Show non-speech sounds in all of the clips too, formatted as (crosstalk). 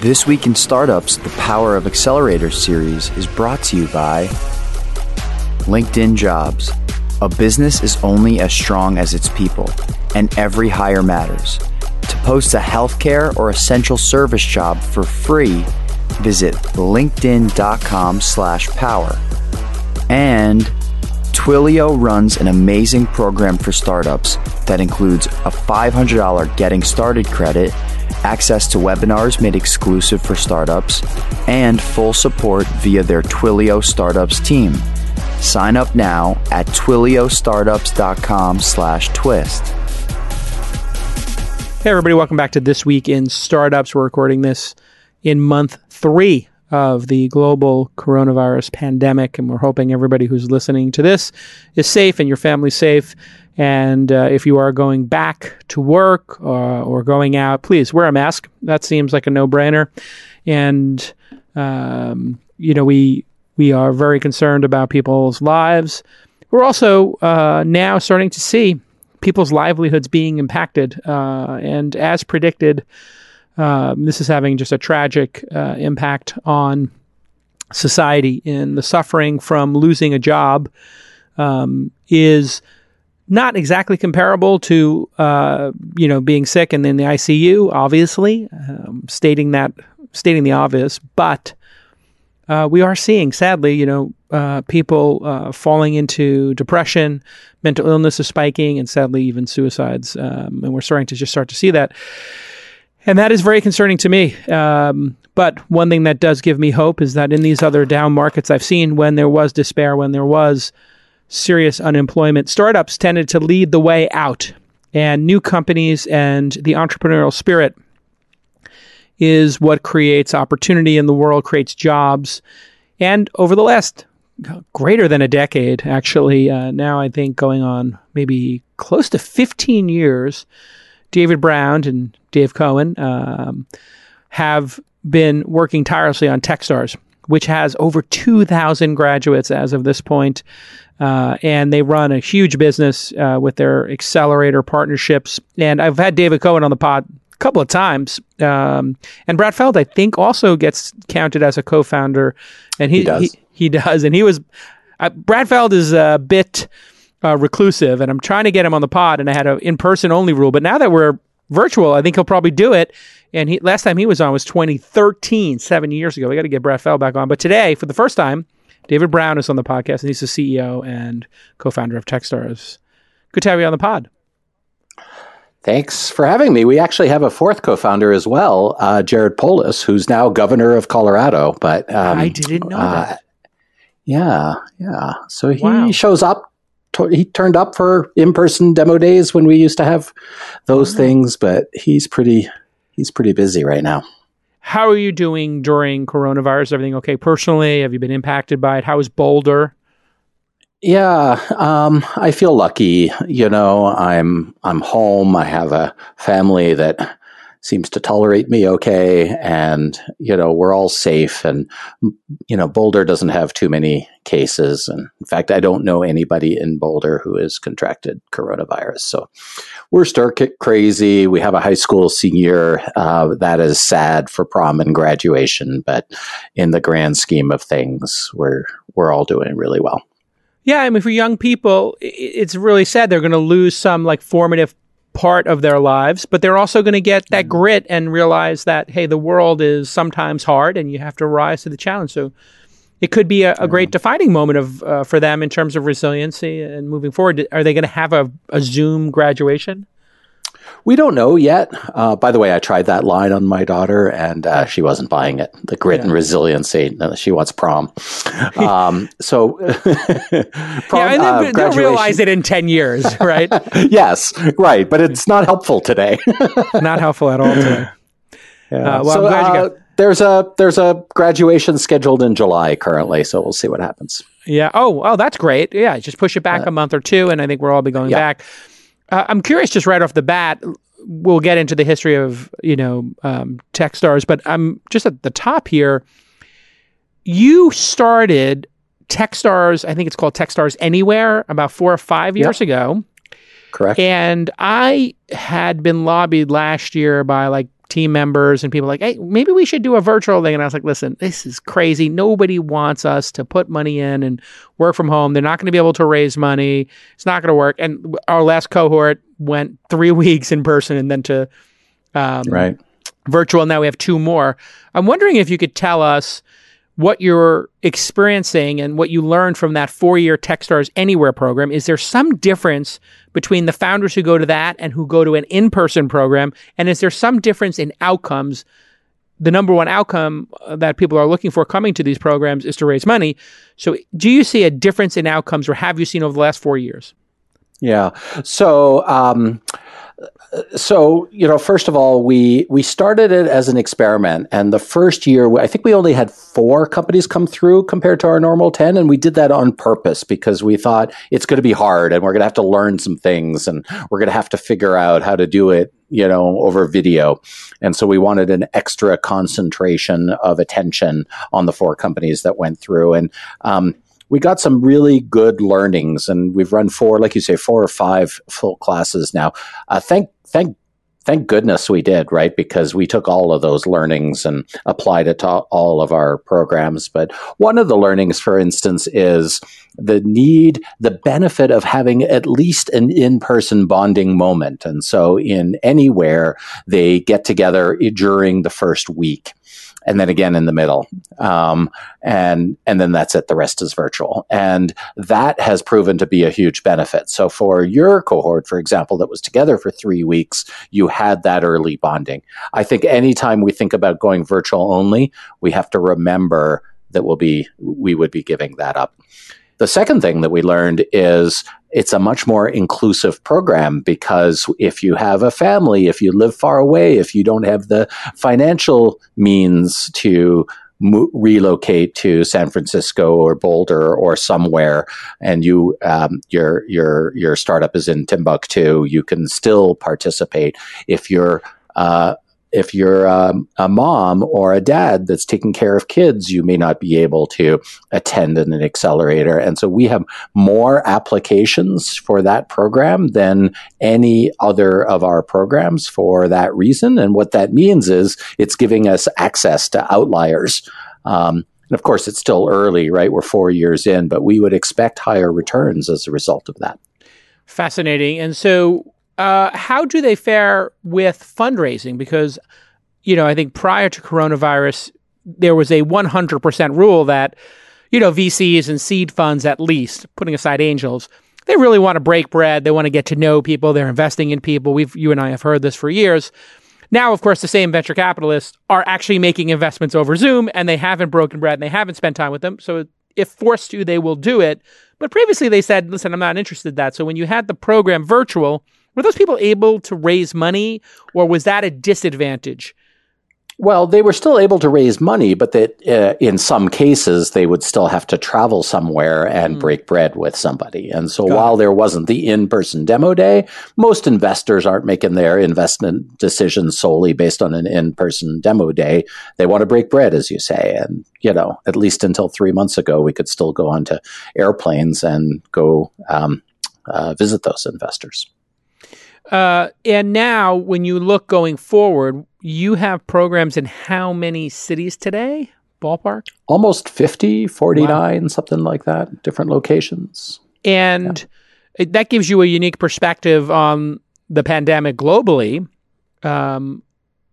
This Week in Startups, the Power of Accelerators series is brought to you by LinkedIn Jobs. A business is only as strong as its people, and every hire matters. To post a healthcare or essential service job for free, visit linkedin.com slash power. And Twilio runs an amazing program for startups that includes a $500 getting started credit, access to webinars made exclusive for startups, and full support via their Twilio Startups team. Sign up now at twiliostartups.com slash twist. Hey, everybody, welcome back to This Week in Startups. We're recording this in month three of the global coronavirus pandemic, and we're hoping everybody who's listening to this is safe and your family's safe. And uh, if you are going back to work uh, or going out, please wear a mask. That seems like a no brainer. And, um, you know, we, we are very concerned about people's lives. We're also uh, now starting to see people's livelihoods being impacted. Uh, and as predicted, um, this is having just a tragic uh, impact on society. In the suffering from losing a job um, is not exactly comparable to uh, you know being sick and in the ICU. Obviously, um, stating that stating the obvious, but uh, we are seeing, sadly, you know, uh, people uh, falling into depression, mental illness is spiking, and sadly, even suicides. Um, and we're starting to just start to see that. And that is very concerning to me. Um, but one thing that does give me hope is that in these other down markets I've seen, when there was despair, when there was serious unemployment, startups tended to lead the way out. And new companies and the entrepreneurial spirit is what creates opportunity in the world, creates jobs. And over the last greater than a decade, actually, uh, now I think going on maybe close to 15 years, David Brown and Dave Cohen um, have been working tirelessly on Techstars, which has over 2,000 graduates as of this point. Uh, and they run a huge business uh, with their accelerator partnerships. And I've had David Cohen on the pod a couple of times. Um, and Brad Feld, I think, also gets counted as a co-founder. And he He does. He, he does. And he was uh, Brad Feld is a bit uh, reclusive, and I'm trying to get him on the pod. And I had an in-person only rule, but now that we're virtual, I think he'll probably do it. And he last time he was on was 2013, seven years ago. We got to get Brad Feld back on. But today, for the first time, David Brown is on the podcast, and he's the CEO and co-founder of Techstars. Good to have you on the pod. Thanks for having me. We actually have a fourth co-founder as well, uh, Jared Polis, who's now governor of Colorado. But um, I didn't know uh, that. Yeah, yeah. So he Wow. shows up. To, he turned up for in-person demo days when we used to have those Wow. things, but he's pretty he's pretty busy right now. How are you doing during coronavirus? Everything okay personally? Have you been impacted by it? How is Boulder? Yeah, um, I feel lucky. You know, I'm I'm home. I have a family that seems to tolerate me okay, and you know, we're all safe. And you know, Boulder doesn't have too many cases, and in fact, I don't know anybody in Boulder who has contracted coronavirus. So we're stir crazy. We have a high school senior uh, that is sad for prom and graduation, but in the grand scheme of things, we're we're all doing really well. Yeah, I mean, for young people, it's really sad. They're going to lose some like formative part of their lives, but they're also going to get that grit and realize that hey, the world is sometimes hard, and you have to rise to the challenge. So. It could be a, a great defining moment of uh, for them in terms of resiliency and moving forward. Are they going to have a, a Zoom graduation? We don't know yet. Uh, by the way, I tried that line on my daughter, and uh, she wasn't buying it. The grit and resiliency. She wants prom. (laughs) Um, so, (laughs) prom, yeah, and uh, they'll realize it in ten years, (laughs) right? yes, right, but it's not helpful today. Not helpful at all today. Yeah. Uh, well, so, I'm glad you got- uh, there's a there's a graduation scheduled in July currently, so we'll see what happens. Yeah. Oh, oh, that's great. Yeah, just push it back a month or two, and I think we'll all be going yeah. back. Uh, I'm curious, just right off the bat. We'll get into the history of you know um, Techstars, but I'm just at the top here. You started Techstars. I think it's called Techstars Anywhere about four or five years ago. Correct. And I had been lobbied last year by like team members and people like, hey, maybe we should do a virtual thing. And I was like, listen, this is crazy. Nobody wants us to put money in and work from home. They're not going to be able to raise money. It's not going to work. And our last cohort went three (laughs) weeks in person and then to um, right virtual. Now we have two more. I'm wondering if you could tell us what you're experiencing and what you learned from that four year Techstars Anywhere program. Is there some difference between the founders who go to that and who go to an in person program? And is there some difference in outcomes? The number one outcome uh, that people are looking for coming to these programs is to raise money. So, do you see a difference in outcomes, or have you seen over the last four years? Yeah. So, um, so you know first of all we we started it as an experiment and the first year i think we only had four companies come through compared to our normal 10 and we did that on purpose because we thought it's going to be hard and we're going to have to learn some things and we're going to have to figure out how to do it you know over video and so we wanted an extra concentration of attention on the four companies that went through and um, we got some really good learnings and we've run four, like you say, four or five full classes now. Uh, thank, thank thank goodness we did, right? Because we took all of those learnings and applied it to all of our programs. But one of the learnings, for instance, is the need, the benefit of having at least an in person bonding moment. And so in anywhere, they get together during the first week and then again in the middle. Um, and, and then that's it. The rest is virtual. And that has proven to be a huge benefit. So for your cohort, for example, that was together for three weeks, you had that early bonding. I think anytime we think about going virtual only, we have to remember that we'll be, we would be giving that up. The second thing that we learned is it's a much more inclusive program because if you have a family, if you live far away, if you don't have the financial means to mo- relocate to San Francisco or Boulder or somewhere, and you um, your your your startup is in Timbuktu, you can still participate. If you're uh, if you're um, a mom or a dad that's taking care of kids, you may not be able to attend an accelerator. And so we have more applications for that program than any other of our programs for that reason. And what that means is it's giving us access to outliers. Um, and of course, it's still early, right? We're four years in, but we would expect higher returns as a result of that. Fascinating. And so uh, how do they fare with fundraising? Because, you know, I think prior to coronavirus, there was a 100% rule that, you know, VCs and seed funds, at least, putting aside angels, they really want to break bread. They want to get to know people. They're investing in people. We've, you and I have heard this for years. Now, of course, the same venture capitalists are actually making investments over Zoom and they haven't broken bread and they haven't spent time with them. So if forced to, they will do it. But previously they said, listen, I'm not interested in that. So when you had the program virtual, were those people able to raise money, or was that a disadvantage? Well, they were still able to raise money, but that uh, in some cases they would still have to travel somewhere and mm. break bread with somebody. And so Got while it. there wasn't the in-person demo day, most investors aren't making their investment decisions solely based on an in-person demo day. They want to break bread, as you say. And, you know, at least until three months ago, we could still go onto airplanes and go um, uh, visit those investors. Uh, and now, when you look going forward, you have programs in how many cities today? Ballpark? Almost 50, 49, wow. something like that, different locations. And yeah. that gives you a unique perspective on the pandemic globally. Um,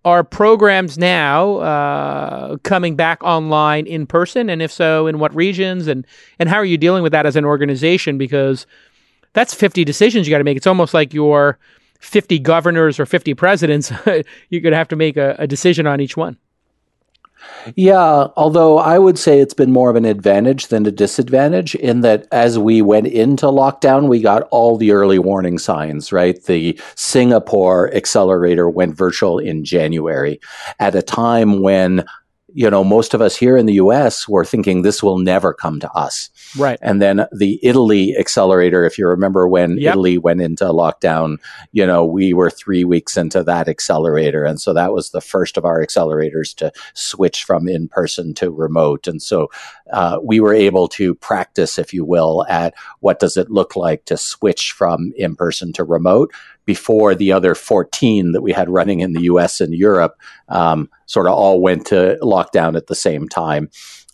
are programs now uh, coming back online in person? And if so, in what regions? And, and how are you dealing with that as an organization? Because that's 50 decisions you got to make. It's almost like you're 50 governors or 50 presidents, (laughs) you're going to have to make a, a decision on each one. Yeah, although I would say it's been more of an advantage than a disadvantage in that as we went into lockdown, we got all the early warning signs, right? The Singapore accelerator went virtual in January at a time when you know, most of us here in the US were thinking this will never come to us. Right. And then the Italy accelerator, if you remember when yep. Italy went into lockdown, you know, we were three weeks into that accelerator. And so that was the first of our accelerators to switch from in person to remote. And so uh, we were able to practice, if you will, at what does it look like to switch from in person to remote before the other 14 that we had running in the US and Europe um, sort of all went to lockdown at the same time.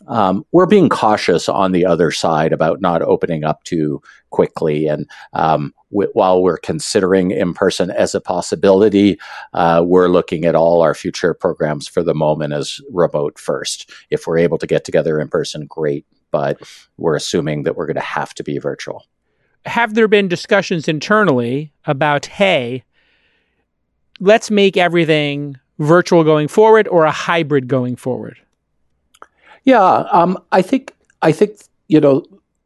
Um, we're being cautious on the other side about not opening up too quickly. And um, w- while we're considering in person as a possibility, uh, we're looking at all our future programs for the moment as remote first. If we're able to get together in person, great. But we're assuming that we're going to have to be virtual have there been discussions internally about, hey, let's make everything virtual going forward or a hybrid going forward? Yeah, um, I think I think you know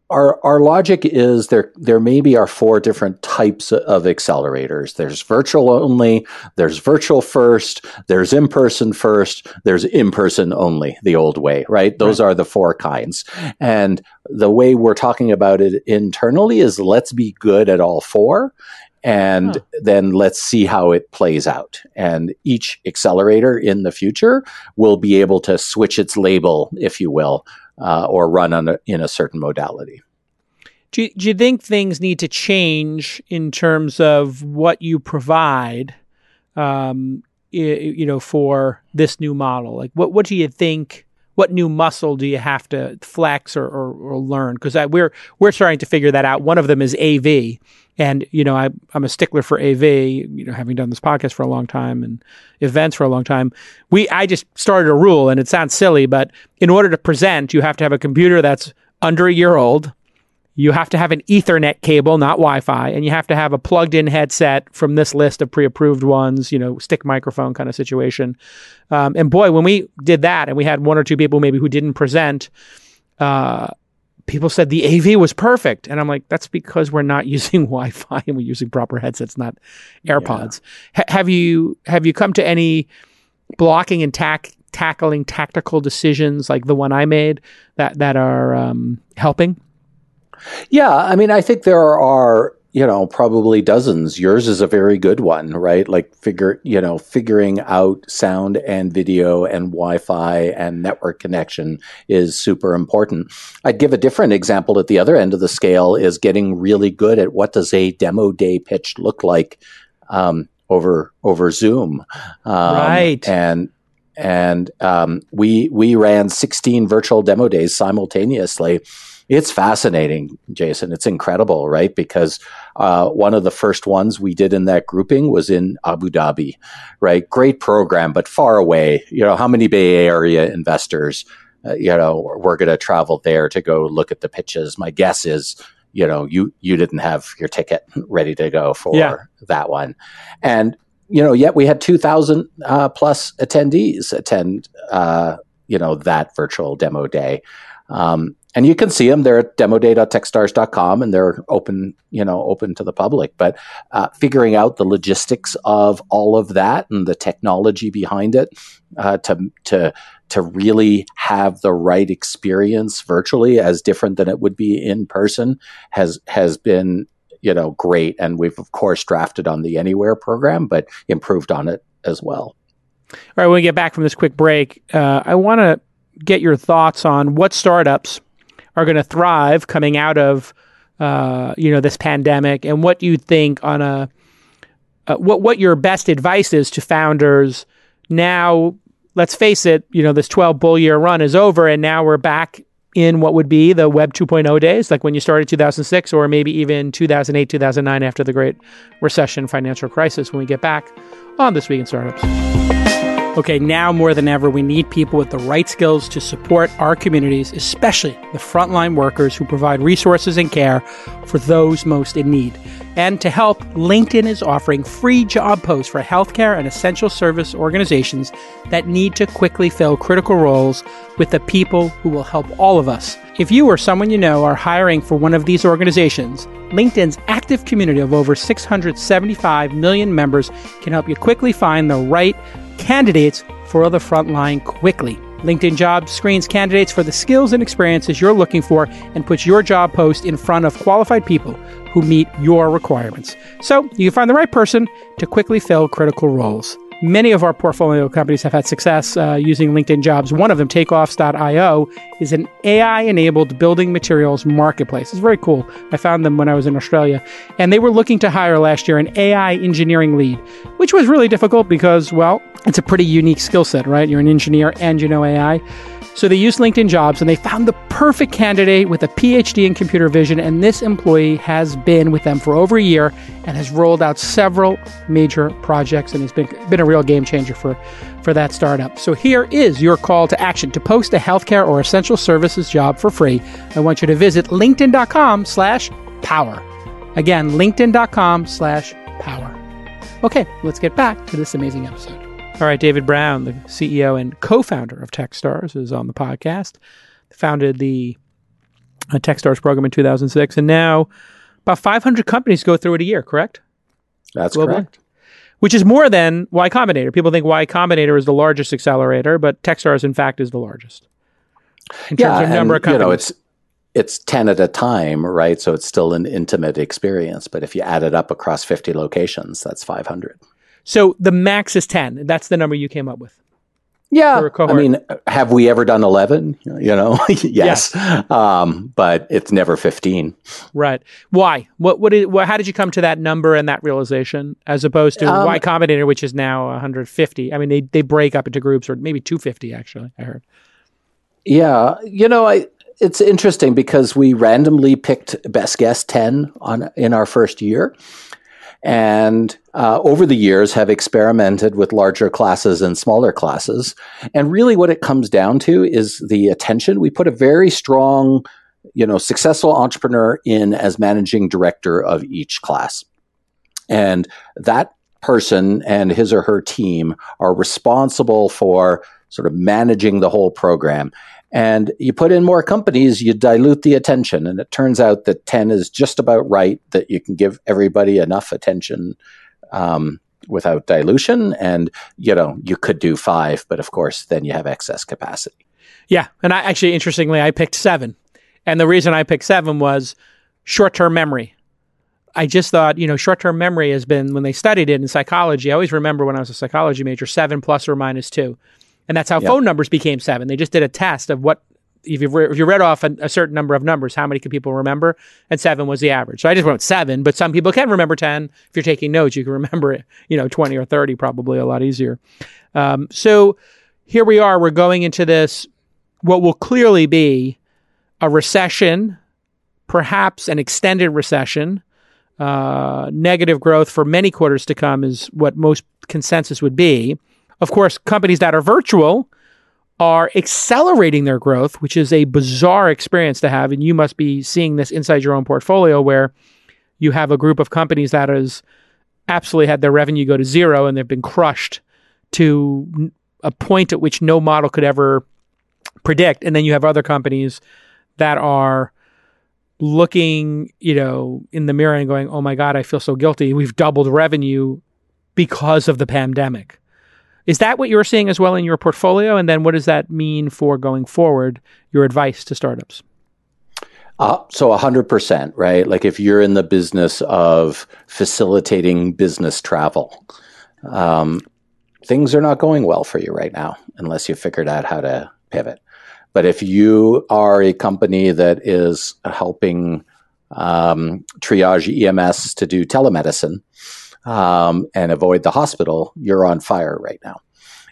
our our logic is there there maybe are four different types of accelerators. There's virtual only, there's virtual first, there's in person first, there's in person only, the old way, right? Those right. are the four kinds. And the way we're talking about it internally is let's be good at all four and huh. then let's see how it plays out. And each accelerator in the future will be able to switch its label, if you will, uh, or run on a, in a certain modality. Do you, do you think things need to change in terms of what you provide, um, you know, for this new model? Like, what what do you think? What new muscle do you have to flex or, or, or learn? Because we're we're starting to figure that out. One of them is AV, and you know, I, I'm a stickler for AV. You know, having done this podcast for a long time and events for a long time, we I just started a rule, and it sounds silly, but in order to present, you have to have a computer that's under a year old. You have to have an Ethernet cable, not Wi-Fi, and you have to have a plugged-in headset from this list of pre-approved ones. You know, stick microphone kind of situation. Um, and boy, when we did that, and we had one or two people maybe who didn't present. Uh, people said the AV was perfect. And I'm like, that's because we're not (laughs) using Wi-Fi and we're using proper headsets, not AirPods. Yeah. H- have you have you come to any blocking and tack tackling tactical decisions like the one I made that that are um, helping? Yeah, I mean, I think there are you know, probably dozens. Yours is a very good one, right? Like figure, you know, figuring out sound and video and Wi-Fi and network connection is super important. I'd give a different example at the other end of the scale is getting really good at what does a demo day pitch look like um, over over Zoom, um, right? And and um, we we ran 16 virtual demo days simultaneously it's fascinating, Jason. It's incredible, right? Because uh, one of the first ones we did in that grouping was in Abu Dhabi, right? Great program, but far away. You know, how many Bay Area investors, uh, you know, we're going to travel there to go look at the pitches? My guess is, you know, you you didn't have your ticket ready to go for yeah. that one, and you know, yet we had two thousand uh, plus attendees attend, uh, you know, that virtual demo day. Um, and you can see them. They're at demoday.techstars.com and they're open, you know, open to the public. But uh, figuring out the logistics of all of that and the technology behind it uh, to to to really have the right experience virtually, as different than it would be in person, has has been you know great. And we've of course drafted on the Anywhere program, but improved on it as well. All right, when we get back from this quick break, uh, I want to get your thoughts on what startups are going to thrive coming out of uh, you know this pandemic, and what do you think on a uh, what what your best advice is to founders now. Let's face it, you know this 12 bull year run is over, and now we're back in what would be the Web 2.0 days, like when you started 2006, or maybe even 2008, 2009, after the Great Recession financial crisis. When we get back on this week in startups. Okay, now more than ever, we need people with the right skills to support our communities, especially the frontline workers who provide resources and care for those most in need. And to help, LinkedIn is offering free job posts for healthcare and essential service organizations that need to quickly fill critical roles with the people who will help all of us. If you or someone you know are hiring for one of these organizations, LinkedIn's active community of over 675 million members can help you quickly find the right candidates for the front line quickly. LinkedIn Jobs screens candidates for the skills and experiences you're looking for and puts your job post in front of qualified people who meet your requirements. So you can find the right person to quickly fill critical roles. Many of our portfolio companies have had success uh, using LinkedIn jobs. One of them, takeoffs.io, is an AI enabled building materials marketplace. It's very cool. I found them when I was in Australia. And they were looking to hire last year an AI engineering lead, which was really difficult because, well, it's a pretty unique skill set, right? You're an engineer and you know AI. So they used LinkedIn jobs and they found the perfect candidate with a PhD in computer vision. And this employee has been with them for over a year and has rolled out several major projects and has been, been a real game changer for, for that startup. So here is your call to action. To post a healthcare or essential services job for free, I want you to visit linkedin.com slash power. Again, linkedin.com slash power. Okay, let's get back to this amazing episode. All right, David Brown, the CEO and co-founder of TechStars, is on the podcast. Founded the uh, TechStars program in 2006, and now about 500 companies go through it a year. Correct? That's Globally? correct. Which is more than Y Combinator. People think Y Combinator is the largest accelerator, but TechStars, in fact, is the largest. In yeah, terms of number and, of companies. You know, it's it's 10 at a time, right? So it's still an intimate experience. But if you add it up across 50 locations, that's 500. So the max is 10. That's the number you came up with. Yeah. I mean, have we ever done 11? You know, (laughs) yes. Yeah. Um, but it's never 15. Right. Why? What, what, did, what, how did you come to that number and that realization as opposed to um, Y Combinator, which is now 150? I mean, they, they break up into groups or maybe 250, actually, I heard. Yeah. You know, I, it's interesting because we randomly picked best guess 10 on in our first year and uh, over the years have experimented with larger classes and smaller classes. And really, what it comes down to is the attention. We put a very strong, you know, successful entrepreneur in as managing director of each class, and that person and his or her team are responsible for sort of managing the whole program. And you put in more companies, you dilute the attention. And it turns out that 10 is just about right, that you can give everybody enough attention um, without dilution. And, you know, you could do five, but of course, then you have excess capacity. Yeah. And I actually, interestingly, I picked seven. And the reason I picked seven was short term memory. I just thought, you know, short term memory has been, when they studied it in psychology, I always remember when I was a psychology major, seven plus or minus two. And that's how yep. phone numbers became seven. They just did a test of what, if you, re- if you read off a, a, certain number of numbers, how many can people remember? And seven was the average. So I just wrote seven, but some people can remember 10. If you're taking notes, you can remember it, (laughs) you know, 20 or 30, probably a lot easier. Um, so here we are. We're going into this, what will clearly be a recession, perhaps an extended recession. Uh, negative growth for many quarters to come is what most consensus would be. Of course, companies that are virtual are accelerating their growth, which is a bizarre experience to have. And you must be seeing this inside your own portfolio where you have a group of companies that has absolutely had their revenue go to zero and they've been crushed to a point at which no model could ever predict. And then you have other companies that are looking, you know, in the mirror and going, "Oh my god, I feel so guilty. We've doubled revenue because of the pandemic." Is that what you're seeing as well in your portfolio? And then what does that mean for going forward, your advice to startups? Uh, so 100%, right? Like if you're in the business of facilitating business travel, um, things are not going well for you right now unless you figured out how to pivot. But if you are a company that is helping um, triage EMS to do telemedicine, um, and avoid the hospital, you're on fire right now.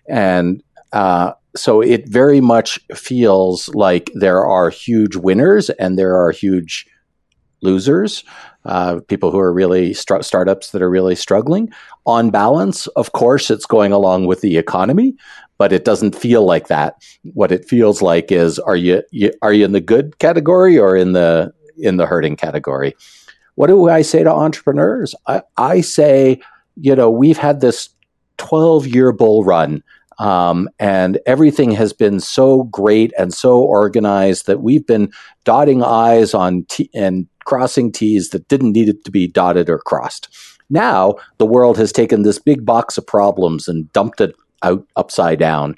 And uh, so it very much feels like there are huge winners and there are huge losers. Uh, people who are really start- startups that are really struggling. On balance, of course, it's going along with the economy, but it doesn't feel like that. What it feels like is, are you, you are you in the good category or in the in the hurting category? What do I say to entrepreneurs? I, I say, you know, we've had this 12 year bull run. Um, and everything has been so great and so organized that we've been dotting I's on T and crossing T's that didn't need it to be dotted or crossed. Now the world has taken this big box of problems and dumped it out upside down.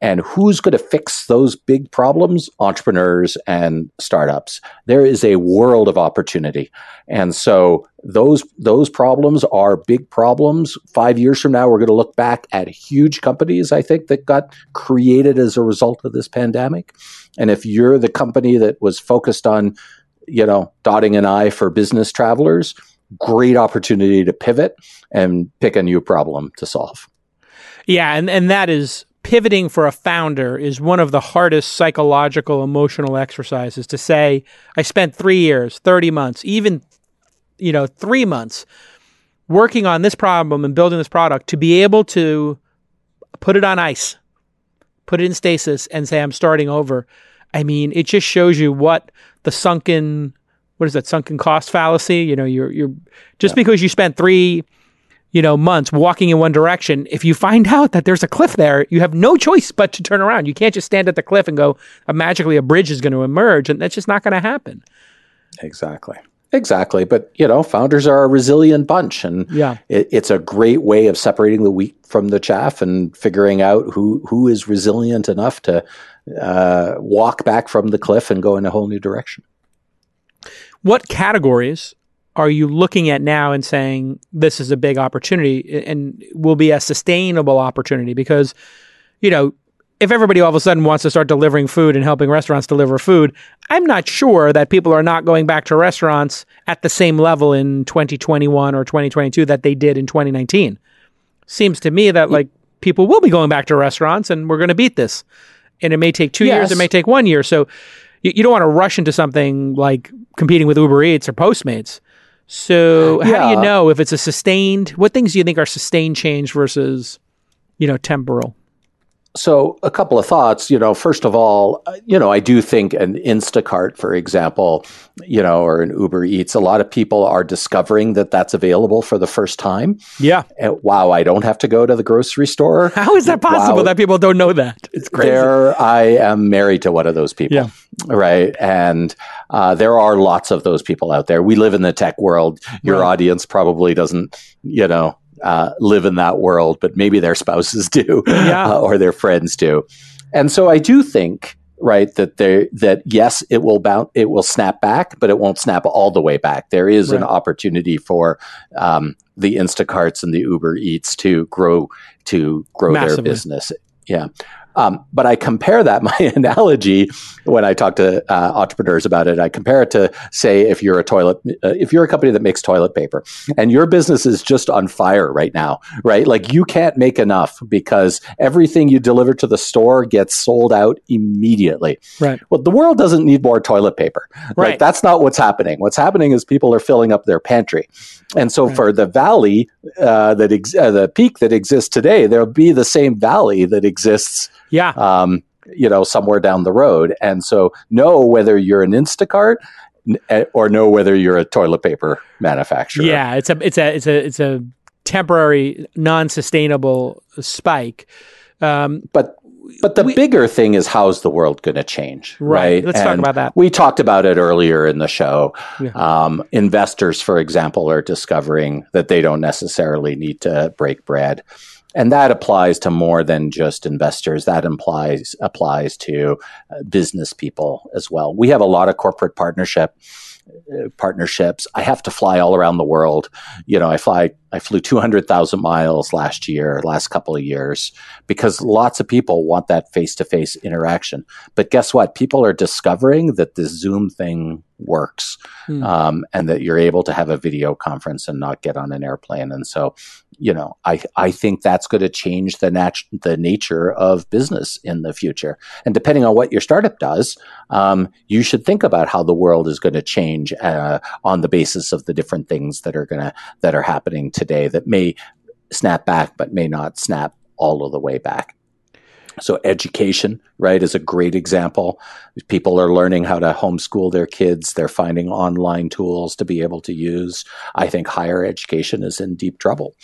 And who's going to fix those big problems? Entrepreneurs and startups. There is a world of opportunity. And so those those problems are big problems. 5 years from now we're going to look back at huge companies I think that got created as a result of this pandemic. And if you're the company that was focused on you know, dotting an I for business travelers, great opportunity to pivot and pick a new problem to solve. Yeah, and, and that is pivoting for a founder is one of the hardest psychological emotional exercises to say I spent 3 years, 30 months, even you know, 3 months working on this problem and building this product to be able to put it on ice, put it in stasis and say I'm starting over. I mean, it just shows you what the sunken what is that sunken cost fallacy? You know, you're you're just yeah. because you spent three, you know, months walking in one direction. If you find (laughs) out that there's a cliff there, you have no choice but to turn around. You can't just stand at the cliff and go, uh, magically a bridge is going to emerge, and that's just not going to happen. Exactly. Exactly. But, you know, founders are a resilient bunch. And yeah. It, it's a great way of separating the wheat from the chaff and figuring out who, who is resilient enough to uh, walk back from the cliff and go in a whole new direction. What categories are you looking at now and saying this is a big opportunity and will be a sustainable opportunity? Because, you know, if everybody all of a sudden wants to start delivering food and helping restaurants deliver food, I'm not sure that people are not going back to restaurants at the same level in 2021 or 2022 that they did in 2019. Seems to me that like people will be going back to restaurants and we're going to beat this. And it may take two yes. years, it may take one year. So you, you don't want to rush into something like competing with Uber Eats or Postmates. So how yeah. do you know if it's a sustained? What things do you think are sustained change versus, you know, temporal? So, a couple of thoughts. You know, first of all, uh, you know, I do think an Instacart, for example, you know, or an Uber Eats, a lot of people are discovering that that's available for the first time. Yeah. And, wow, I don't have to go to the grocery store. (laughs) How is that possible wow. that people don't know that? It's crazy. There, I am married to one of those people. Yeah. Right. And uh, there are lots of those people out there. We live in the tech world. Your right. audience probably doesn't, you know, uh, live in that world, but maybe their spouses (laughs) do yeah. uh, or their friends do. And so I do think right that there that yes it will bounce it will snap back but it won't snap all the way back there is right. an opportunity for um, the instacarts and the uber eats to grow to grow Massively. their business yeah um, but I compare that, (laughs) my analogy, when I talk to uh, entrepreneurs about it, I compare it to, say, if you're a toilet, uh, if you're a company that makes toilet paper and your business is just on fire right now, right? Like you can't make enough because everything you deliver to the store gets sold out immediately. Right. Well, the world doesn't need more toilet paper. Right. Like, that's not what's happening. What's happening is people are filling up their pantry. And so right. for the valley uh, that ex- uh, the peak that exists today, there'll be the same valley that exists yeah. Um, you know, somewhere down the road. And so know whether you're an Instacart eh, or know whether you're a toilet paper manufacturer. Yeah, it's a it's a it's a it's a temporary non-sustainable spike. Um, but but the we, bigger thing is how's the world going to change, right? right? Let's and talk about that. We talked about it earlier in the show. Yeah. Um, investors, for example, are discovering that they don't necessarily need to break bread and that applies to more than just investors that implies applies to uh, business people as well we have a lot of corporate partnership uh, partnerships i have to fly all around the world you know i fly i flew 200,000 miles last year last couple of years because lots of people want that face-to-face interaction but guess what people are discovering that this zoom thing works hmm. um, and that you're able to have a video conference and not get on an airplane and so you know, I I think that's going to change the nat- the nature of business in the future. And depending on what your startup does, um, you should think about how the world is going to change uh, on the basis of the different things that are going to that are happening today that may snap back, but may not snap all of the way back. So education, right, is a great example. People are learning how to homeschool their kids. They're finding online tools to be able to use. I think higher education is in deep trouble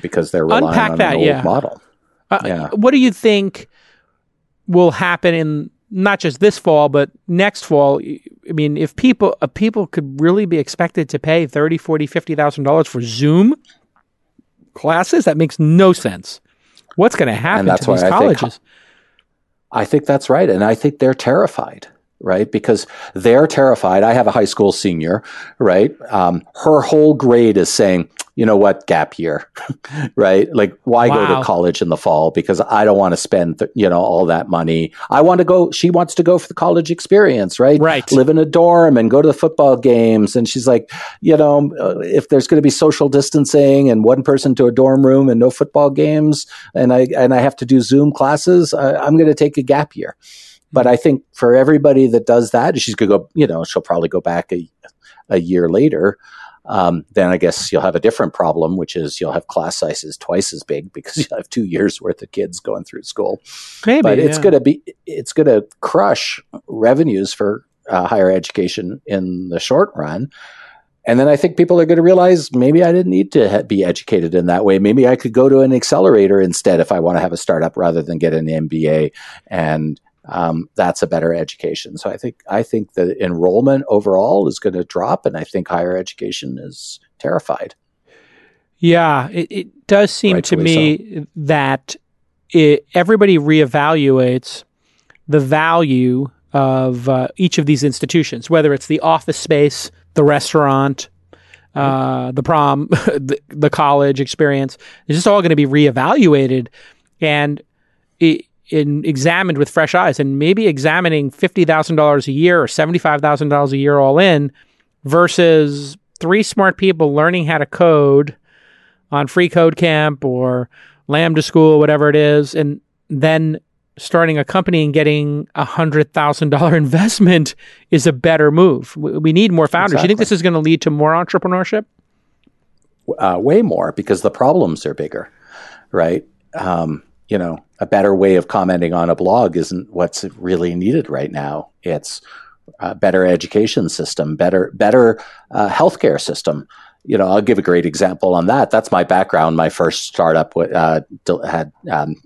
because they're relying Unpack on that, an old yeah. model. Uh, yeah. What do you think will happen in not just this fall, but next fall? I mean, if people uh, people could really be expected to pay 30, 40, 50,000 dollars for Zoom classes, that makes no sense. What's going to happen to these I colleges? Think, I think that's right. And I think they're terrified right? Because they're terrified. I have a high school senior, right? Um, her whole grade is saying, you know what, gap year, (laughs) right? Like, why wow. go to college in the fall? Because I don't want to spend, th- you know, all that money. I want to go, she wants to go for the college experience, right? Right. Live in a dorm and go to the football games. And she's like, you know, uh, if there's going to be social distancing and one person to a dorm room and no football games, and I, and I have to do Zoom classes, I, I'm going to take a gap year. But I think for everybody that does that, she's going to go, you know, she'll probably go back a, a year later. Um, then I guess you'll have a different problem, which is you'll have class sizes twice as big because you have two years worth of kids going through school. Maybe, but it's yeah. going to be it's going to crush revenues for uh, higher education in the short run. And then I think people are going to realize maybe I didn't need to ha- be educated in that way. Maybe I could go to an accelerator instead if I want to have a startup rather than get an MBA and um, that's a better education. So I think I think the enrollment overall is going to drop, and I think higher education is terrified. Yeah, it, it does seem to me so. that it, everybody reevaluates the value of uh, each of these institutions, whether it's the office space, the restaurant, uh, the prom, (laughs) the, the, college experience. It's just all going to be reevaluated, and it, in examined with fresh eyes and maybe examining $50,000 a year or $75,000 a year all in versus three smart people learning how to code on free code camp or lambda school whatever it is and then starting a company and getting a hundred thousand dollar (laughs) investment is a better move. We need more founders. Exactly. you think this is going to lead to more entrepreneurship? Uh, way more because the problems are bigger right? Um, you know, a better way of commenting on a blog isn't what's really needed right now. It's a better education system, better better uh, healthcare system. You know, I'll give a great example on that. That's my background. My first startup uh, had um,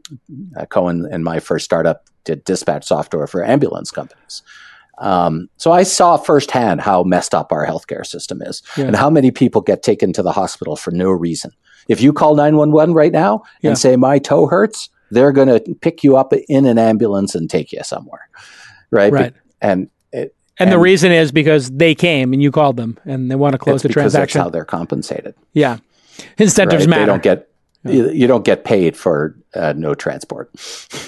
uh, Cohen and my first startup did dispatch software for ambulance companies. Um, so I saw firsthand how messed up our healthcare system is, yeah. and how many people get taken to the hospital for no reason. If you call 911 right now yeah. and say, my toe hurts, they're going to pick you up in an ambulance and take you somewhere. Right. Right. And, it, and, and, the reason is because they came and you called them and they want to close the transaction. That's how they're compensated. Yeah. Incentives right? matter. They don't get, yeah. you, you, don't get paid for uh, no transport.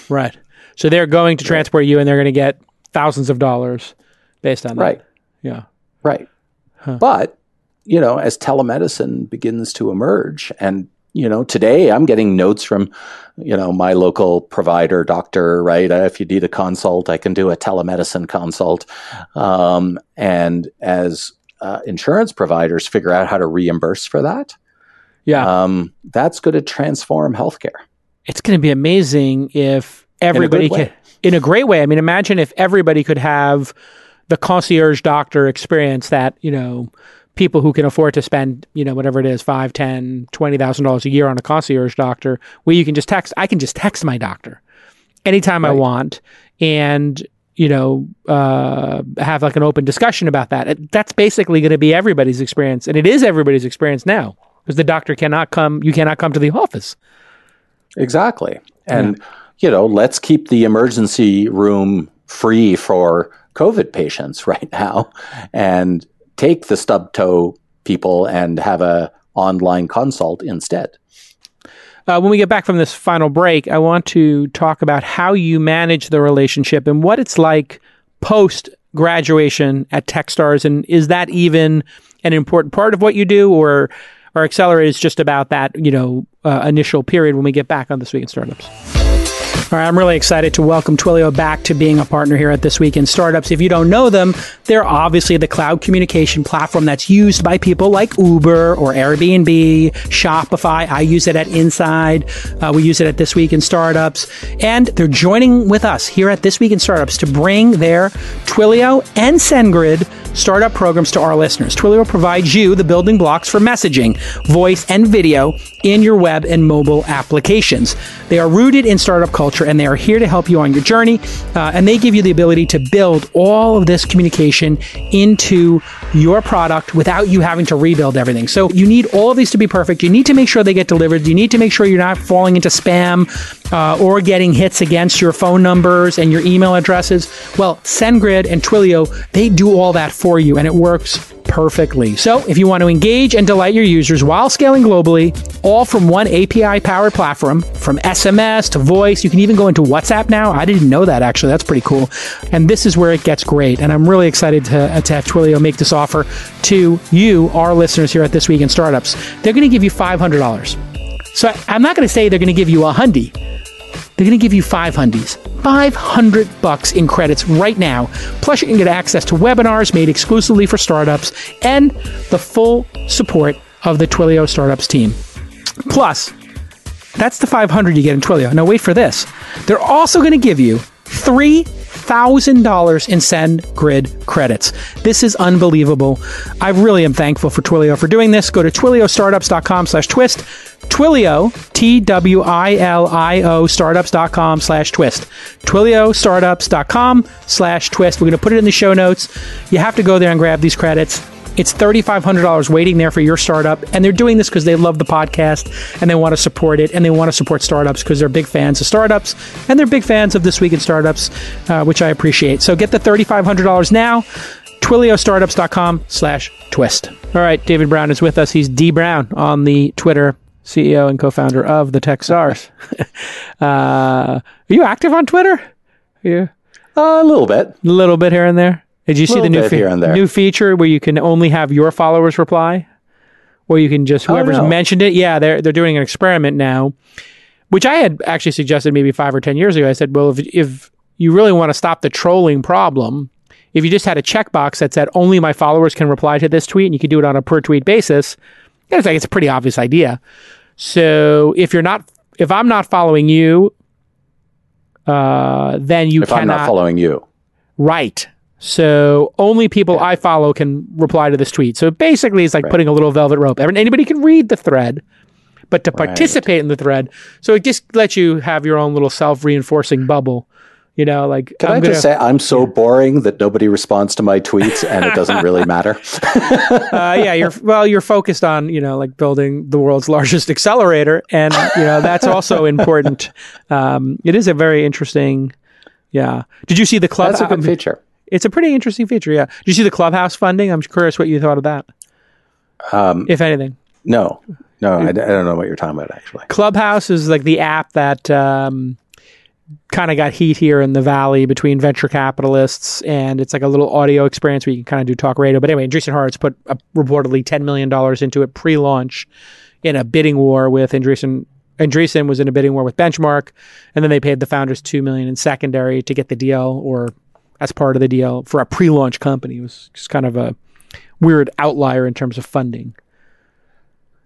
Right. So they're going to transport right. you and they're going to get thousands of dollars based on that. Right. Yeah. Right. Huh. But you know, as telemedicine begins to emerge, and you know, today I'm getting notes from, you know, my local provider, doctor, right? Uh, if you need a consult, I can do a telemedicine consult. Um, and as uh, insurance providers figure out how to reimburse for that, yeah, um, that's going to transform healthcare. It's going to be amazing if everybody in can, in a great way. I mean, imagine if everybody could have the concierge doctor experience that, you know, people who can afford to spend, you know, whatever it is, five, ten, twenty thousand dollars a year on a concierge doctor, where you can just text. I can just text my doctor anytime right. I want, and you know, uh, have like an open discussion about that. That's basically going to be everybody's experience, and it is everybody's experience now because the doctor cannot come. You cannot come to the office. Exactly, and yeah. you know, let's keep the emergency room free for COVID patients (laughs) right now, and take the stub toe people and have a online consult instead. Uh, when we get back from this final break, I want to talk about how you manage the relationship and what it's like post graduation at Techstars, and is that even an important part of what you do, or our accelerator is just about that you know uh, initial period when we get back on this week in startups. All right, I'm really excited to welcome Twilio back to being a partner here at This Week in Startups. If you don't know them, they're obviously the cloud communication platform that's used by people like Uber or Airbnb, Shopify. I use it at Inside. Uh, we use it at This Week in Startups. And they're joining with us here at This Week in Startups to bring their Twilio and SendGrid startup programs to our listeners. Twilio provides you the building blocks for messaging, voice, and video in your web and mobile applications. They are rooted in startup culture and they are here to help you on your journey. Uh, and they give you the ability to build all of this communication into your product without you having to rebuild everything. So you need all of these to be perfect. You need to make sure they get delivered. You need to make sure you're not falling into spam uh, or getting hits against your phone numbers and your email addresses. Well, SendGrid and Twilio, they do all that for you and it works perfectly. So, if you want to engage and delight your users while scaling globally, all from one API powered platform, from SMS to voice, you can even go into WhatsApp now. I didn't know that actually. That's pretty cool. And this is where it gets great. And I'm really excited to, to have Twilio make this offer to you, our listeners here at This Week in Startups. They're going to give you $500. So, I'm not going to say they're going to give you a hundy. They're going to give you five hundies. 500 bucks in credits right now. Plus, you can get access to webinars made exclusively for startups and the full support of the Twilio Startups team. Plus, that's the 500 you get in Twilio. Now, wait for this. They're also going to give you three $1,000 in SendGrid credits. This is unbelievable. I really am thankful for Twilio for doing this. Go to twiliostartups.com slash twist. Twilio, T-W-I-L-I-O, startups.com slash twist. Twiliostartups.com slash twist. We're going to put it in the show notes. You have to go there and grab these credits. It's $3,500 waiting there for your startup. And they're doing this because they love the podcast and they want to support it and they want to support startups because they're big fans of startups and they're big fans of This Week in Startups, uh, which I appreciate. So get the $3,500 now. TwilioStartups.com slash twist. All right, David Brown is with us. He's D Brown on the Twitter, CEO and co founder of the Techstars. (laughs) uh, are you active on Twitter? Yeah. Uh, a little bit. A little bit here and there. Did you see the new bit here and there. new feature where you can only have your followers reply, or you can just Oh, whoever's no. mentioned it? Yeah, they're they're doing an experiment now, which I had actually suggested maybe five or ten years ago. I said, well, if if you really want to stop the trolling problem, if you just had a checkbox that said only my followers can reply to this tweet, and you could do it on a per tweet basis, it's like it's a pretty obvious idea. So if you're not, if I'm not following you, uh, then you If cannot I'm not following you. Right. So only people I follow can reply to this tweet. So basically, it's like putting a little velvet rope. Anybody can read the thread, but to participate in the thread, so it just lets you have your own little self-reinforcing bubble. You know, like Can i I'm gonna, just say I'm so boring that nobody responds to my tweets and it doesn't really matter? (laughs) uh, yeah, you're well, you're focused on you know like building the world's largest accelerator, and you know that's also (laughs) important. Um, it is a very interesting. Yeah. Did you see the club? That's a good feature. It's a pretty interesting feature. Yeah. Did you see the clubhouse funding? I'm curious what you thought of that, Um, if anything. no, no, I, I don't know what you're talking about actually. Clubhouse is like the app that um, kind of got heat here in the valley between venture capitalists, and it's like a little audio experience where you can kind of do talk radio. But anyway, Andreessen Horowitz put uh, reportedly ten million dollars into it pre-launch in a bidding war with Andreessen. Andreessen was in a bidding war with Benchmark, and then they paid the founders two million in secondary to get the deal, or as part of the deal for a pre-launch company. It was just kind of a weird outlier in terms of funding.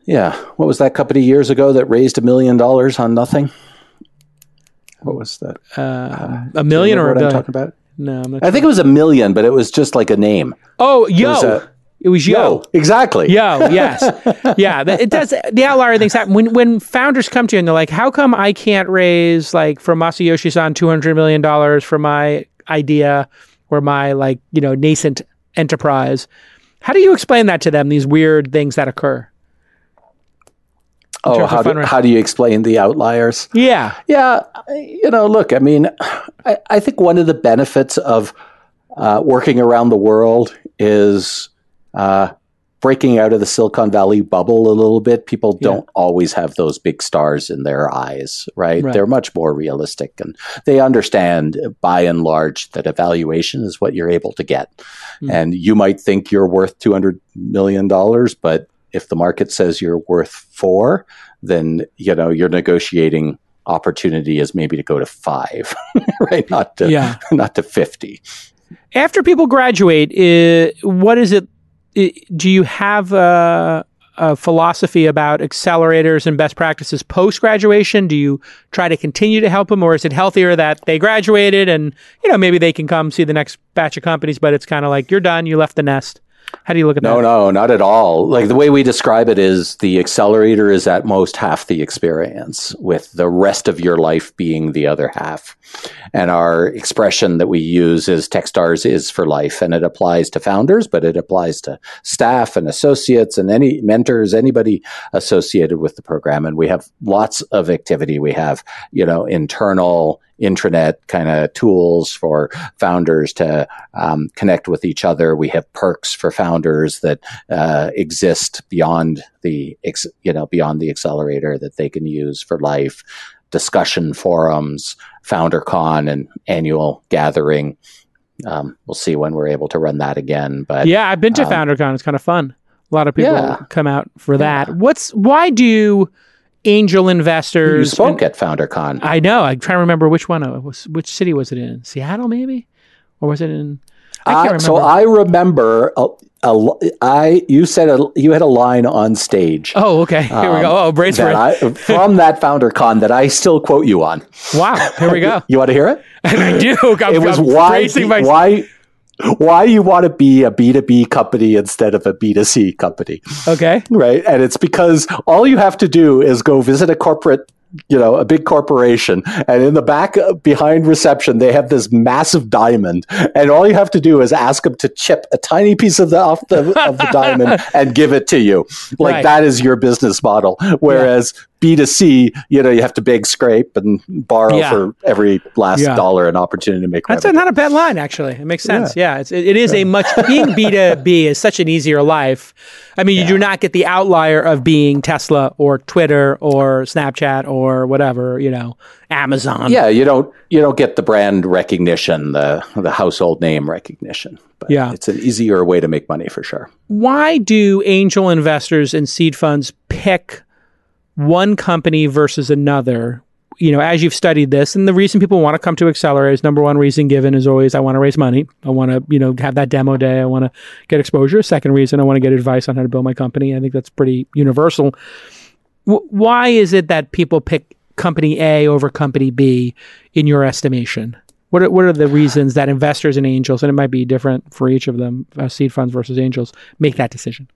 Yeah, what was that company years ago that raised a million dollars on nothing? What was that? Uh, a million or a what I'm talking about? No, I'm not I think it was a million, but it was just like a name. Oh, yo. was a- it was yo. Yo, exactly. Yo, (laughs) yes. yeah. It does the outlier things happen. When when founders come to you and they're like, How come I can't raise like for Masayoshi san two hundred million dollars for my idea or my like, you know, nascent enterprise? How do you explain that to them, these weird things that occur? Oh, how do, how do you explain the outliers? Yeah. Yeah, you know, look, I mean, I, I think one of the benefits of uh, working around the world is uh, breaking out of the Silicon Valley bubble a little bit. People don't always have those big stars in their eyes, right? Right. They're much more realistic and they understand by and large that evaluation is what you're able to get. Mm. And you might think you're worth $200 million, but if the market says you're worth four, then you know you're negotiating opportunity is maybe to go to five, (laughs) right? Not to Yeah. not to fifty. After people graduate, uh, what is it? Do you have a, a philosophy about accelerators and best practices post graduation? Do you try to continue to help them, or is it healthier that they graduated and you know maybe they can come see the next batch of companies, but it's kind of like you're done, you left the nest. How do you look at no, that? No, no, not at all. Like the way we describe it is the accelerator is at most half the experience, with the rest of your life being the other half. And our expression that we use is Techstars is for life, and it applies to founders, but it applies to staff and associates and any mentors, anybody associated with the program. And we have lots of activity. We have, you know, internal intranet kind of tools for founders to um, connect with each other. We have perks for founders that uh, exist beyond the you know beyond the accelerator that they can use for life. Discussion forums, FounderCon, and annual gathering. Um, we'll see when we're able to run that again. But yeah, I've been to um, FounderCon. It's kind of fun. A lot of people yeah. come out for that. What's why do angel investors. You spoke and, at FounderCon. I know. I'm trying to remember which one. It was, which city was it in? Seattle, maybe, or was it in? I can't uh, remember. So I remember. A, a, I you said a, you had a line on stage. Oh, okay. Here um, we go. Oh, brace for it. from that FounderCon that I still quote you on. Wow. Here we go. (laughs) you want to hear it? And (laughs) I do. I'm, it was I'm why my... why you want to be a B2B company instead of a B2C company. Okay. Right. And it's because all you have to do is go visit a corporate you know, a big corporation, and in the back uh, behind reception, they have this massive diamond, and all you have to do is ask them to chip a tiny piece of the off the of the diamond (laughs) and give it to you. Like right. that is your business model. Whereas B2C, you know, you have to big scrape and borrow yeah. for every last yeah. dollar an opportunity to make That's not a bad line, actually. It makes sense. Yeah, yeah it's, it, it is a much, being B2B is such an easier life. I mean, you do not get the outlier of being Tesla or Twitter or Snapchat or whatever, you know, Amazon. Yeah, you don't you don't get the brand recognition, the the household name recognition. But yeah. it's an easier way to make money for sure. Why do angel investors and seed funds pick one company versus another you know, as you've studied this, and the reason people want to come to Accelerators, number one reason given is always I want to raise money. I want to, you know, have that demo day. I want to get exposure. Second reason, I want to get advice on how to build my company. I think that's pretty universal. W- why is it that people pick company A over company B in your estimation? What are, what are the reasons that investors and angels, and it might be different for each of them, uh, seed funds versus angels, make that decision?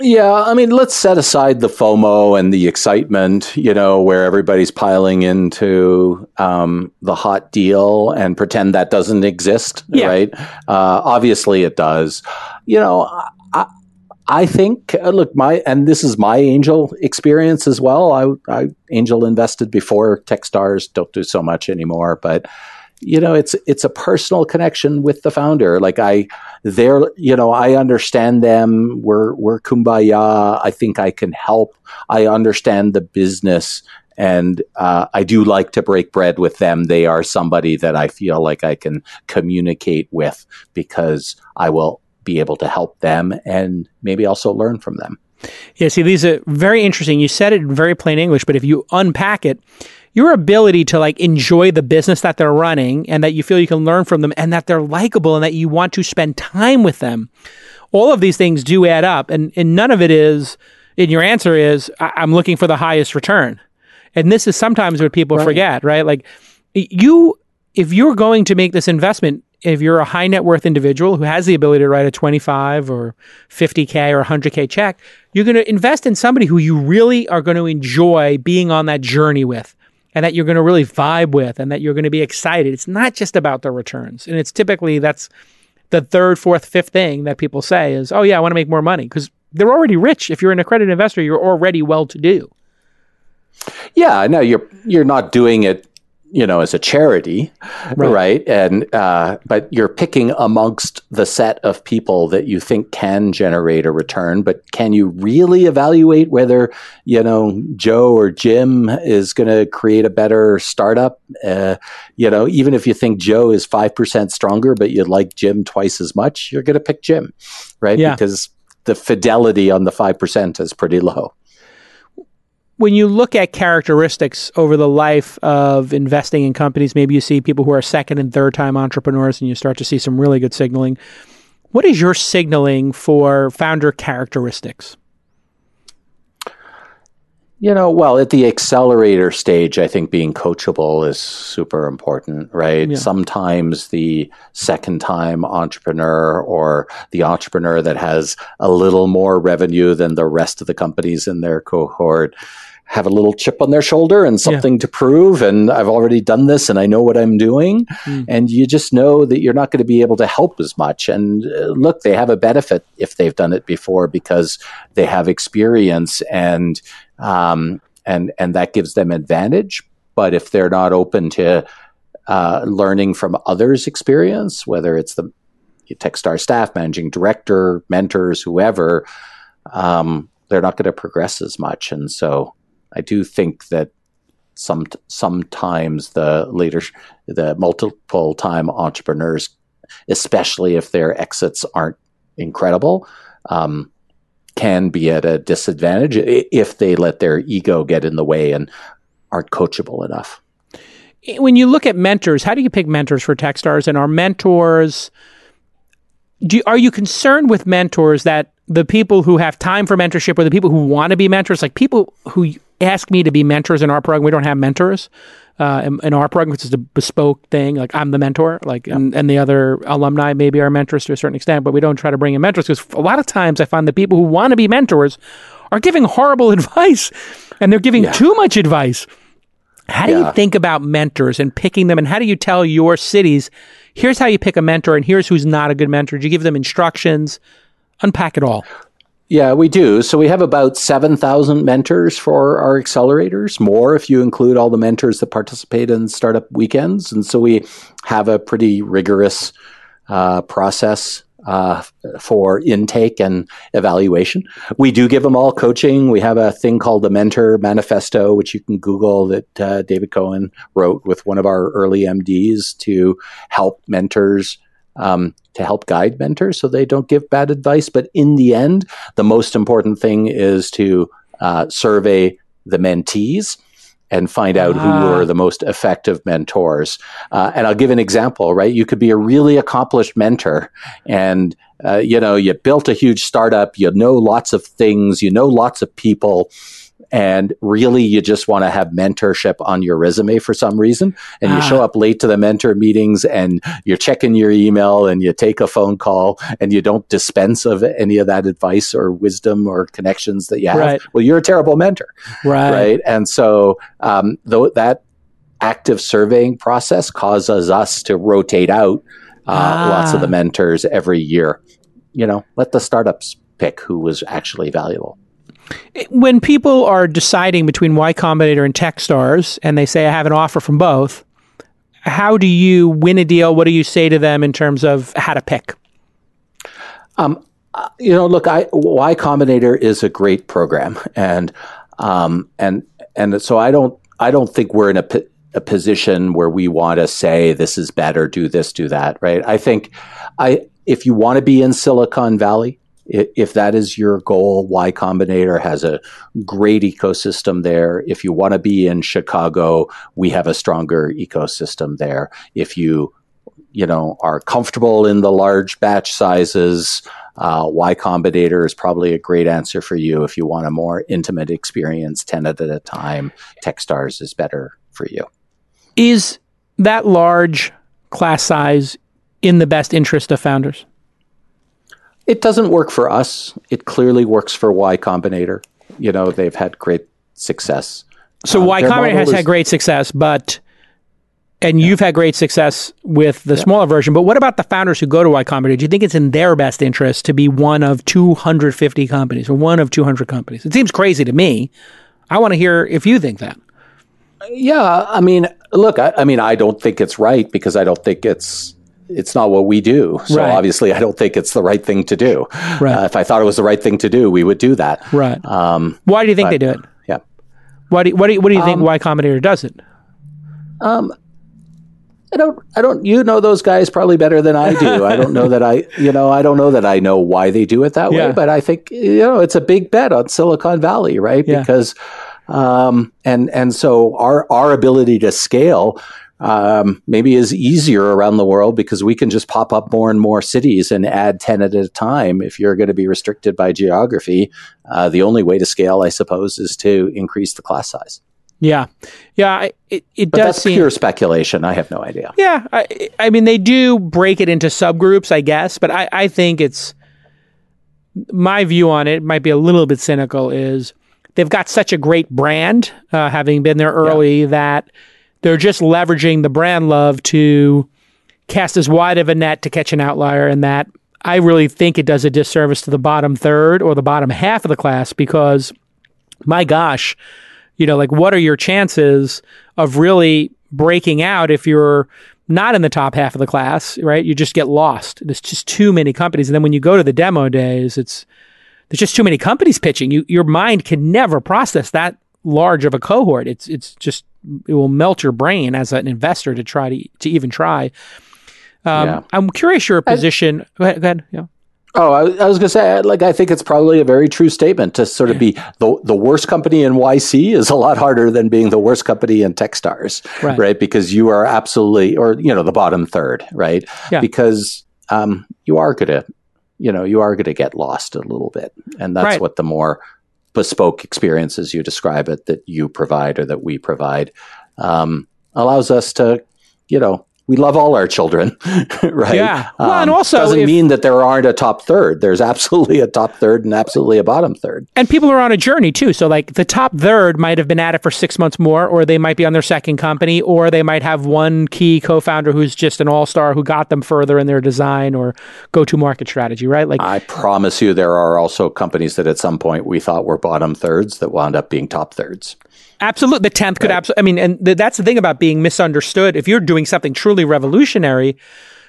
Yeah, I mean, let's set aside the FOMO and the excitement, you know, where everybody's piling into um, the hot deal and pretend that doesn't exist, yeah. right? Uh, obviously, it does. You know, I, I think, uh, look, my and this is my angel experience as well. I, I angel invested before Techstars, don't do so much anymore, but you know, it's it's a personal connection with the founder. Like I they're you know i understand them. We're we're kumbaya. I think i can help. I understand the business and uh, i do like to break bread with them. They are somebody that i feel like i can communicate with because i will be able to help them and maybe also learn from them. Yeah see these are very interesting. You said it in very plain english but if you unpack it your ability to like enjoy the business that they're running and that you feel you can learn from them and that they're likable and that you want to spend time with them. All of these things do add up. And, and none of it is, and your answer is, I- am looking for the highest return. And this is sometimes what people right. forget, right? Like you, if you're going to make this investment, if you're a high net worth individual who has the ability to write a 25 or 50K or 100K check, you're going to invest in somebody who you really are going to enjoy being on that journey with and that you're going to really vibe with and that you're going to be excited. It's not just about the returns. And it's typically that's the third, fourth, fifth thing that people say is, oh, yeah, I want to make more money because they're already rich. If you're an accredited investor, you're already well to do. Yeah, no, you're you're not doing it you know, as a charity, right? right? And uh, but you're picking amongst the set of people that you think can generate a return. But can you really evaluate whether you know Joe or Jim is going to create a better startup? Uh, you know, even if you think Joe is five percent stronger, but you like Jim twice as much, you're going to pick Jim, right? Yeah. Because the fidelity on the five percent is pretty low when you look at characteristics over the life of investing in companies, maybe you see people who are second and third time entrepreneurs and you start to see some really good signaling. What is your signaling for founder characteristics? You know, well, at the accelerator stage, I think being coachable is super important, right? Yeah. Sometimes the second time entrepreneur or the entrepreneur that has a little more revenue than the rest of the companies in their cohort have a little chip on their shoulder and something yeah. to prove. And I've already done this and I know what I'm doing. Mm. And you just know that you're not going to be able to help as much. And uh, look, they have a benefit if they've done it before because they have experience and, um, and, and that gives them advantage. But if they're not open to uh, learning from others' experience, whether it's the Techstar staff, managing director, mentors, whoever, um, they're not going to progress as much. And so I do think that some sometimes the later the multiple time entrepreneurs, especially if their exits aren't incredible, um, can be at a disadvantage if they let their ego get in the way and aren't coachable enough. When you look at mentors, how do you pick mentors for Techstars? And are mentors do you, are you concerned with mentors that the people who have time for mentorship or the people who want to be mentors, like people who ask me to be mentors in our program. We don't have mentors uh, in, in, our program, which is a bespoke thing. Like I'm the mentor, like yep. and, and, the other alumni maybe are mentors to a certain extent, but we don't try to bring in mentors because a lot of times I find the people who want to be mentors are giving horrible (laughs) advice, and they're giving yeah. too much advice. How do yeah. you think about mentors and picking them, and how do you tell your cities? Here's how you pick a mentor, and here's who's not a good mentor. Do you give them instructions? Unpack it all. Yeah, we do. So we have about 7,000 mentors for our accelerators, more if you include all the mentors that participate in startup weekends. And so we have a pretty rigorous uh, process uh, for intake and evaluation. We do give them all coaching. We have a thing called the Mentor Manifesto, which you can Google that uh, David Cohen wrote with one of our early MDs to help mentors um, to help guide mentors so they don't give bad advice. But in the end, the most important thing is to uh, survey the mentees and find out who ah. are the most effective mentors. Uh, and I'll give an example, right? You could be a really accomplished mentor and, uh, you know, you built a huge startup, you know lots of things, you know lots of people, and really you just want to have mentorship on your resume for some reason and ah. you show ah. up late to the mentor meetings and you're checking your email and you take a phone call and you don't dispense of any of that advice or wisdom or connections that you have right. well you're a terrible mentor right right and so um, though that active surveying process causes us to rotate out uh, ah. lots of the mentors every year you know let the startups pick who was actually valuable when people are deciding between Y Combinator and Techstars and they say, I have an offer from both, how do you win a deal? What do you say to them in terms of how to pick? Um, uh, you know, look, I, Y Combinator is a great program, and um, and and so I don't I don't think we're in a, a position where we want to say this is better, do this, do that, right? I think I if you want to be in Silicon Valley, if that is your goal, Y Combinator has a great ecosystem there. If you want to be in Chicago, we have a stronger ecosystem there. If you, you know, are comfortable in the large batch sizes, uh, Y Combinator is probably a great answer for you. If you want a more intimate experience, 10 at a time, Techstars is better for you. Is that large class size in the best interest of founders? It doesn't work for us. It clearly works for Y Combinator. You know, they've had great success. So um, Y Combinator has is, had great success, but and yeah. you've had great success with the yeah. smaller version. But what about the founders who go to Y Combinator? Do you think it's in their best interest to be one of 250 companies or one of 200 companies? It seems crazy to me. I want to hear if you think that. Yeah, I mean, look, I, I mean, I don't think it's right because I don't think it's it's not what we do. So right. obviously, I don't think it's the right thing to do. Right. Uh, if I thought it was the right thing to do, we would do that. Right. Um, Why do you think but, they do it? Yeah. Why do you, what do you, what do you think? Um, Y Combinator does it? Um, I don't. I don't. You know those guys probably better than I do. I don't know (laughs) that I. You know. I don't know that I know why they do it that yeah. way. But I think you know it's a big bet on Silicon Valley, right? Yeah. Because, um, and and so our our ability to scale um, maybe is easier around the world because we can just pop up more and more cities and add 10 at a time. If you're going to be restricted by geography, uh, the only way to scale, I suppose, is to increase the class size. Yeah, yeah. It, it but does that's seem pure speculation. I have no idea. Yeah, I, I mean they do break it into subgroups, I guess, but I, I think it's my view on it might be a little bit cynical. Is they've got such a great brand, uh, having been there early, yeah. that they're just leveraging the brand love to cast as wide of a net to catch an outlier, and that I really think it does a disservice to the bottom third or the bottom half of the class because, my gosh you know, like what are your chances of really breaking out if you're not in the top half of the class, right? You just get lost. There's just too many companies. And then when you go to the demo days, it's there's just too many companies pitching. You your mind can never process that large of a cohort. It's it's just it will melt your brain as an investor to try to to even try. Um, yeah. I'm curious your position. I, go ahead. Go ahead. Yeah. Oh, I, I was going to say, like, I think it's probably a very true statement to sort of be the the worst company in YC is a lot harder than being the worst company in TechStars, right? right? Because you are absolutely, or you know, the bottom third, right? Yeah. Because um, you are going to, you know, you are going to get lost a little bit, and that's right. what the more bespoke experiences you describe it that you provide or that we provide um, allows us to, you know, we love all our children, (laughs) right? Yeah. Well, um, and also doesn't if, mean that there aren't a top third. There's absolutely a top third and absolutely a bottom third. And people are on a journey too. So like the top third might have been at it for six months more, or they might be on their second company, or they might have one key co-founder who's just an all-star who got them further in their design or go-to-market strategy, right? Like I promise you, there are also companies that at some point we thought were bottom thirds that wound up being top thirds. Absolutely. The 10th could right. absolutely, I mean, and th- that's the thing about being misunderstood. If you're doing something truly revolutionary,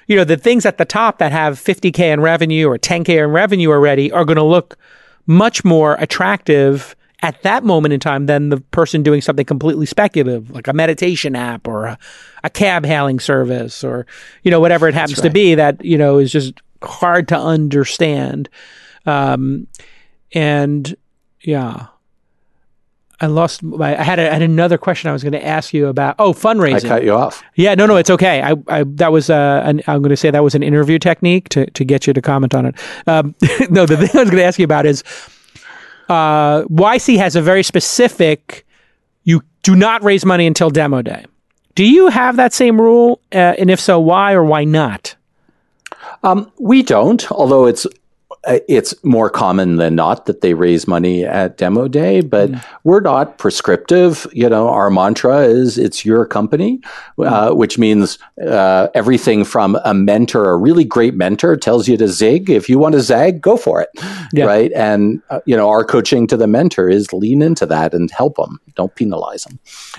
you know, the things at the top that have 50K in revenue or 10K in revenue already are going to look much more attractive at that moment in time than the person doing something completely speculative, like a meditation app or a, a cab hailing service or, you know, whatever it happens right. to be that, you know, is just hard to understand. Um, and yeah. I lost my. I had, a, I had another question I was going to ask you about. Oh, fundraising. I cut you off. Yeah, no, no, it's okay. I, I that was uh, an, I'm going to say that was an interview technique to to get you to comment on it. Um, (laughs) no, the thing I was going to ask you about is uh, YC has a very specific. You do not raise money until demo day. Do you have that same rule? Uh, and if so, why or why not? Um, we don't, although it's it's more common than not that they raise money at demo day, but mm. we're not prescriptive. You know, our mantra is it's your company, mm. uh, which means uh, everything from a mentor, a really great mentor tells you to zig. If you want to zag, go for it. Yeah. Right. And, uh, you know, our coaching to the mentor is lean into that and help them. Don't penalize them.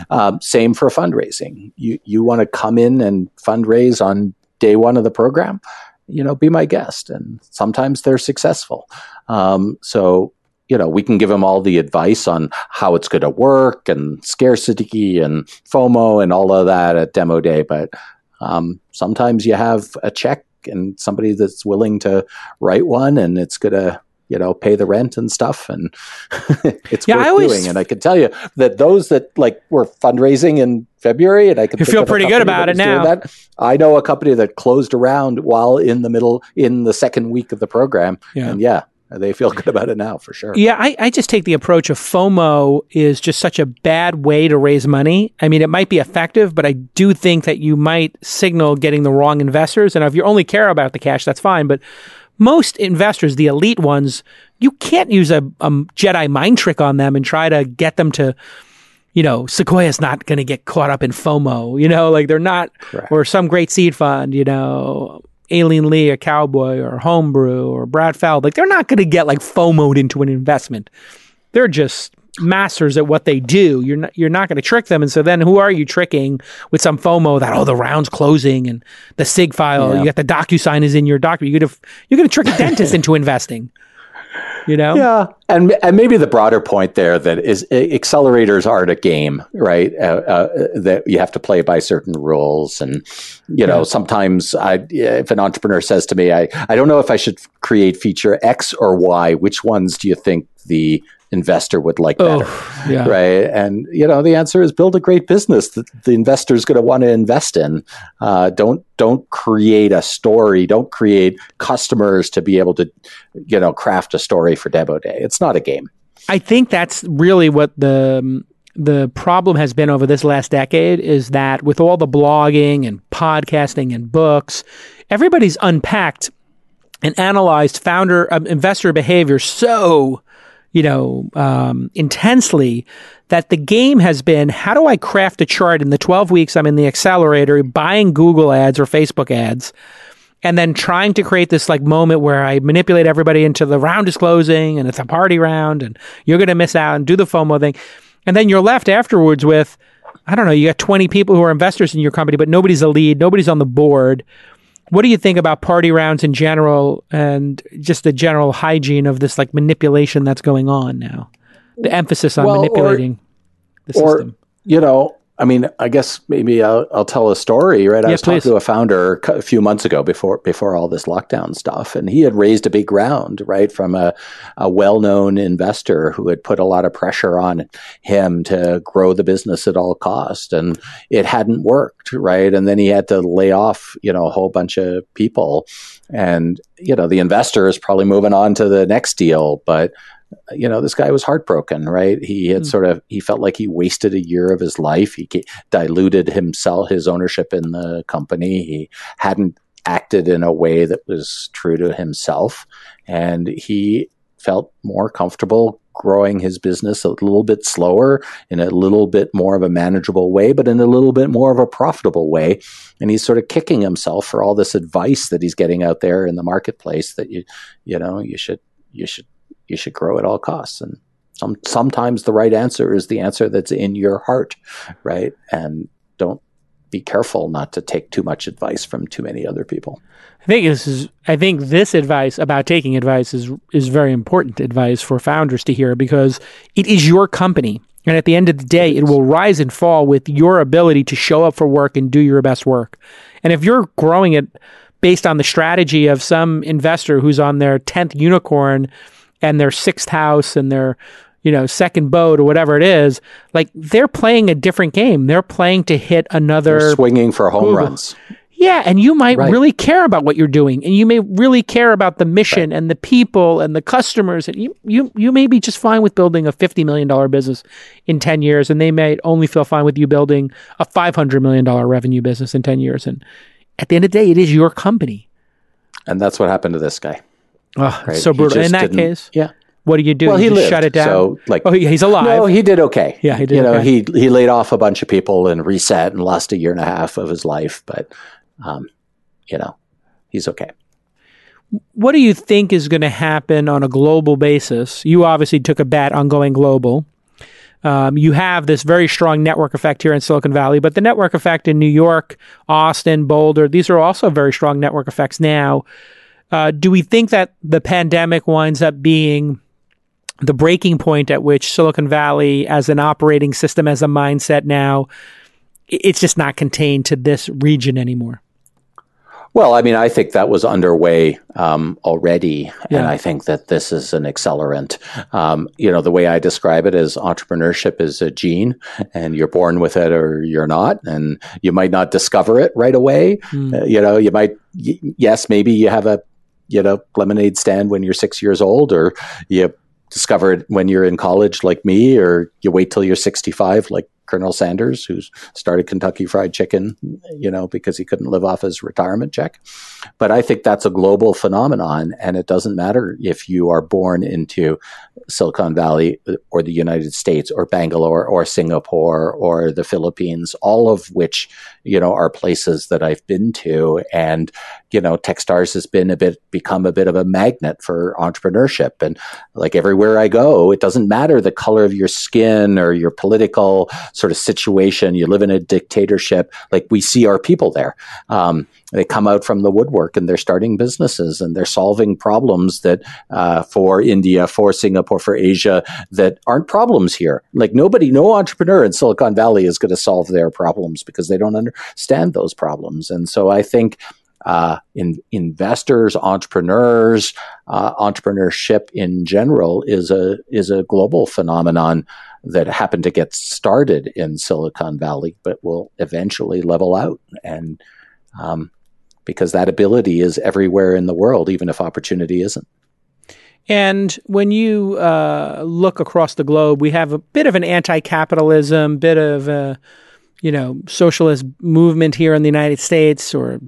Um, same for fundraising. You, you want to come in and fundraise on day one of the program you know, be my guest. And sometimes they're successful. Um, so, you know, we can give them all the advice on how it's going to work and scarcity and FOMO and all of that at demo day. But um, sometimes you have a check and somebody that's willing to write one and it's going to you know, pay the rent and stuff, and (laughs) it's yeah, worth always, doing. And I can tell you that those that like were fundraising in February, and I can feel pretty good about it now. That. I know a company that closed around while in the middle in the second week of the program, yeah. and yeah, they feel good about it now for sure. Yeah, I, I, just take the approach of FOMO is just such a bad way to raise money. I mean, it might be effective, but I do think that you might signal getting the wrong investors. And if you only care about the cash, that's fine. But most investors, the elite ones, you can't use a, a Jedi mind trick on them and try to get them to, you know, Sequoia's not going to get caught up in FOMO, you know, like they're not, Correct. or some great seed fund, you know, Aileen Lee, a cowboy, or Homebrew, or Brad Feld, like they're not going to get like FOMOed into an investment. They're just masters at what they do. You're not you're not going to trick them. And so then who are you tricking with some FOMO that oh the round's closing and the sig file yeah. you got the DocuSign is in your document. You're gonna you're gonna trick a dentist into investing. You know? Yeah, and and maybe the broader point there that is accelerators aren't a game, right? Uh, uh, that you have to play by certain rules, and you know yeah. sometimes I, if an entrepreneur says to me, I I don't know if I should create feature X or Y. Which ones do you think the investor would like better, Oh, yeah. right? And you know, the answer is build a great business that the investor is going to want to invest in. Uh, don't don't create a story. Don't create customers to be able to, you know, craft a story for Demo Day. It's not a game. I think that's really what the the problem has been over this last decade is that with all the blogging and podcasting and books, everybody's unpacked and analyzed founder um, investor behavior so you know um, intensely that the game has been how do I craft a chart in the 12 weeks I'm in the accelerator buying Google ads or Facebook ads and then trying to create this like moment where I manipulate everybody into the round is closing and it's a party round and you're going to miss out and do the FOMO thing. And then you're left afterwards with, I don't know, you got 20 people who are investors in your company, but nobody's a lead, nobody's on the board. What do you think about party rounds in general and just the general hygiene of this like manipulation that's going on now? The emphasis on Well, or- manipulating the or system. you know i mean i guess maybe i'll, I'll tell a story right i Yeah, was please. talking to a founder a few months ago before before all this lockdown stuff and he had raised a big round right from a, a well-known investor who had put a lot of pressure on him to grow the business at all cost and it hadn't worked right and then he had to lay off you know a whole bunch of people and you know the investor is probably moving on to the next deal but you know, this guy was heartbroken, right? He had Mm. sort of he felt like he wasted a year of his life. He diluted himself, his ownership in the company. He hadn't acted in a way that was true to himself, and he felt more comfortable growing his business a little bit slower in a little bit more of a manageable way but in a little bit more of a profitable way and he's sort of kicking himself for all this advice that he's getting out there in the marketplace that you you know you should you should you should grow at all costs and some sometimes the right answer is the answer that's in your heart right and don't be careful not to take too much advice from too many other people I think this is. I think this advice about taking advice is is very important advice for founders to hear because it is your company, and at the end of the day, it, will rise and fall with your ability to show up for work and do your best work. And if you're growing it based on the strategy of some investor who's on their tenth unicorn and their sixth house and their you know second boat or whatever it is, like they're playing a different game. They're playing to hit another They're swinging for home Google. runs yeah, and you might Right. really care about what you're doing, and you may really care about the mission and the people and the customers, and you you you may be just fine with building a fifty million dollar business in ten years, and they may only feel fine with you building a five hundred million dollar revenue business in ten years. And at the end of the day, it is your company. and that's what happened to this guy Oh, right so brutal. In that case, yeah what do you do? well you he lived shut it down. so like oh, he- he's alive. no he did okay Yeah, he did you know okay. he he laid off a bunch of people and reset and lost a year and a half of his life but um you know he's okay what do you think is going to happen on a global basis? You obviously took a bet on going global. Um, you have this very strong network effect here in Silicon Valley, but the network effect in New York, Austin, Boulder, these are also very strong network effects now. Uh, do we think that the pandemic winds up being the breaking point at which Silicon Valley, as an operating system, as a mindset now, it's just not contained to this region anymore? Well, I mean, I think that was underway um, already, and I think that this is an accelerant. Um, you know, the way I describe it is entrepreneurship is a gene, and you're born with it or you're not, and you might not discover it right away. Hmm. Uh, you know, you might, y- yes, maybe you have a, you know, lemonade stand when you're six years old, or you discover it when you're in college, like me, or you wait till you're 65, like Colonel Sanders, who started Kentucky Fried Chicken, you know, because he couldn't live off his retirement check. But I think that's a global phenomenon, and it doesn't matter if you are born into Silicon Valley or the United States or Bangalore or Singapore or the Philippines, all of which, you know, are places that I've been to. And, you know, Techstars has been a bit, become a bit of a magnet for entrepreneurship. And like everywhere I go, it doesn't matter the color of your skin or your political sort of situation. You live in a dictatorship. Like we see our people there. Um, they come out from the woodwork and they're starting businesses and they're solving problems that uh, for India, for Singapore, for Asia that aren't problems here. Like nobody, no entrepreneur in Silicon Valley is going to solve their problems because they don't understand those problems. And so I think uh, in, investors, entrepreneurs, uh, entrepreneurship in general is a is a global phenomenon that happen to get started in Silicon Valley, but will eventually level out. And um, because that ability is everywhere in the world, even if opportunity isn't. And when you uh, look across the globe, we have a bit of an anti-capitalism, bit of a you know socialist movement here in the United States, or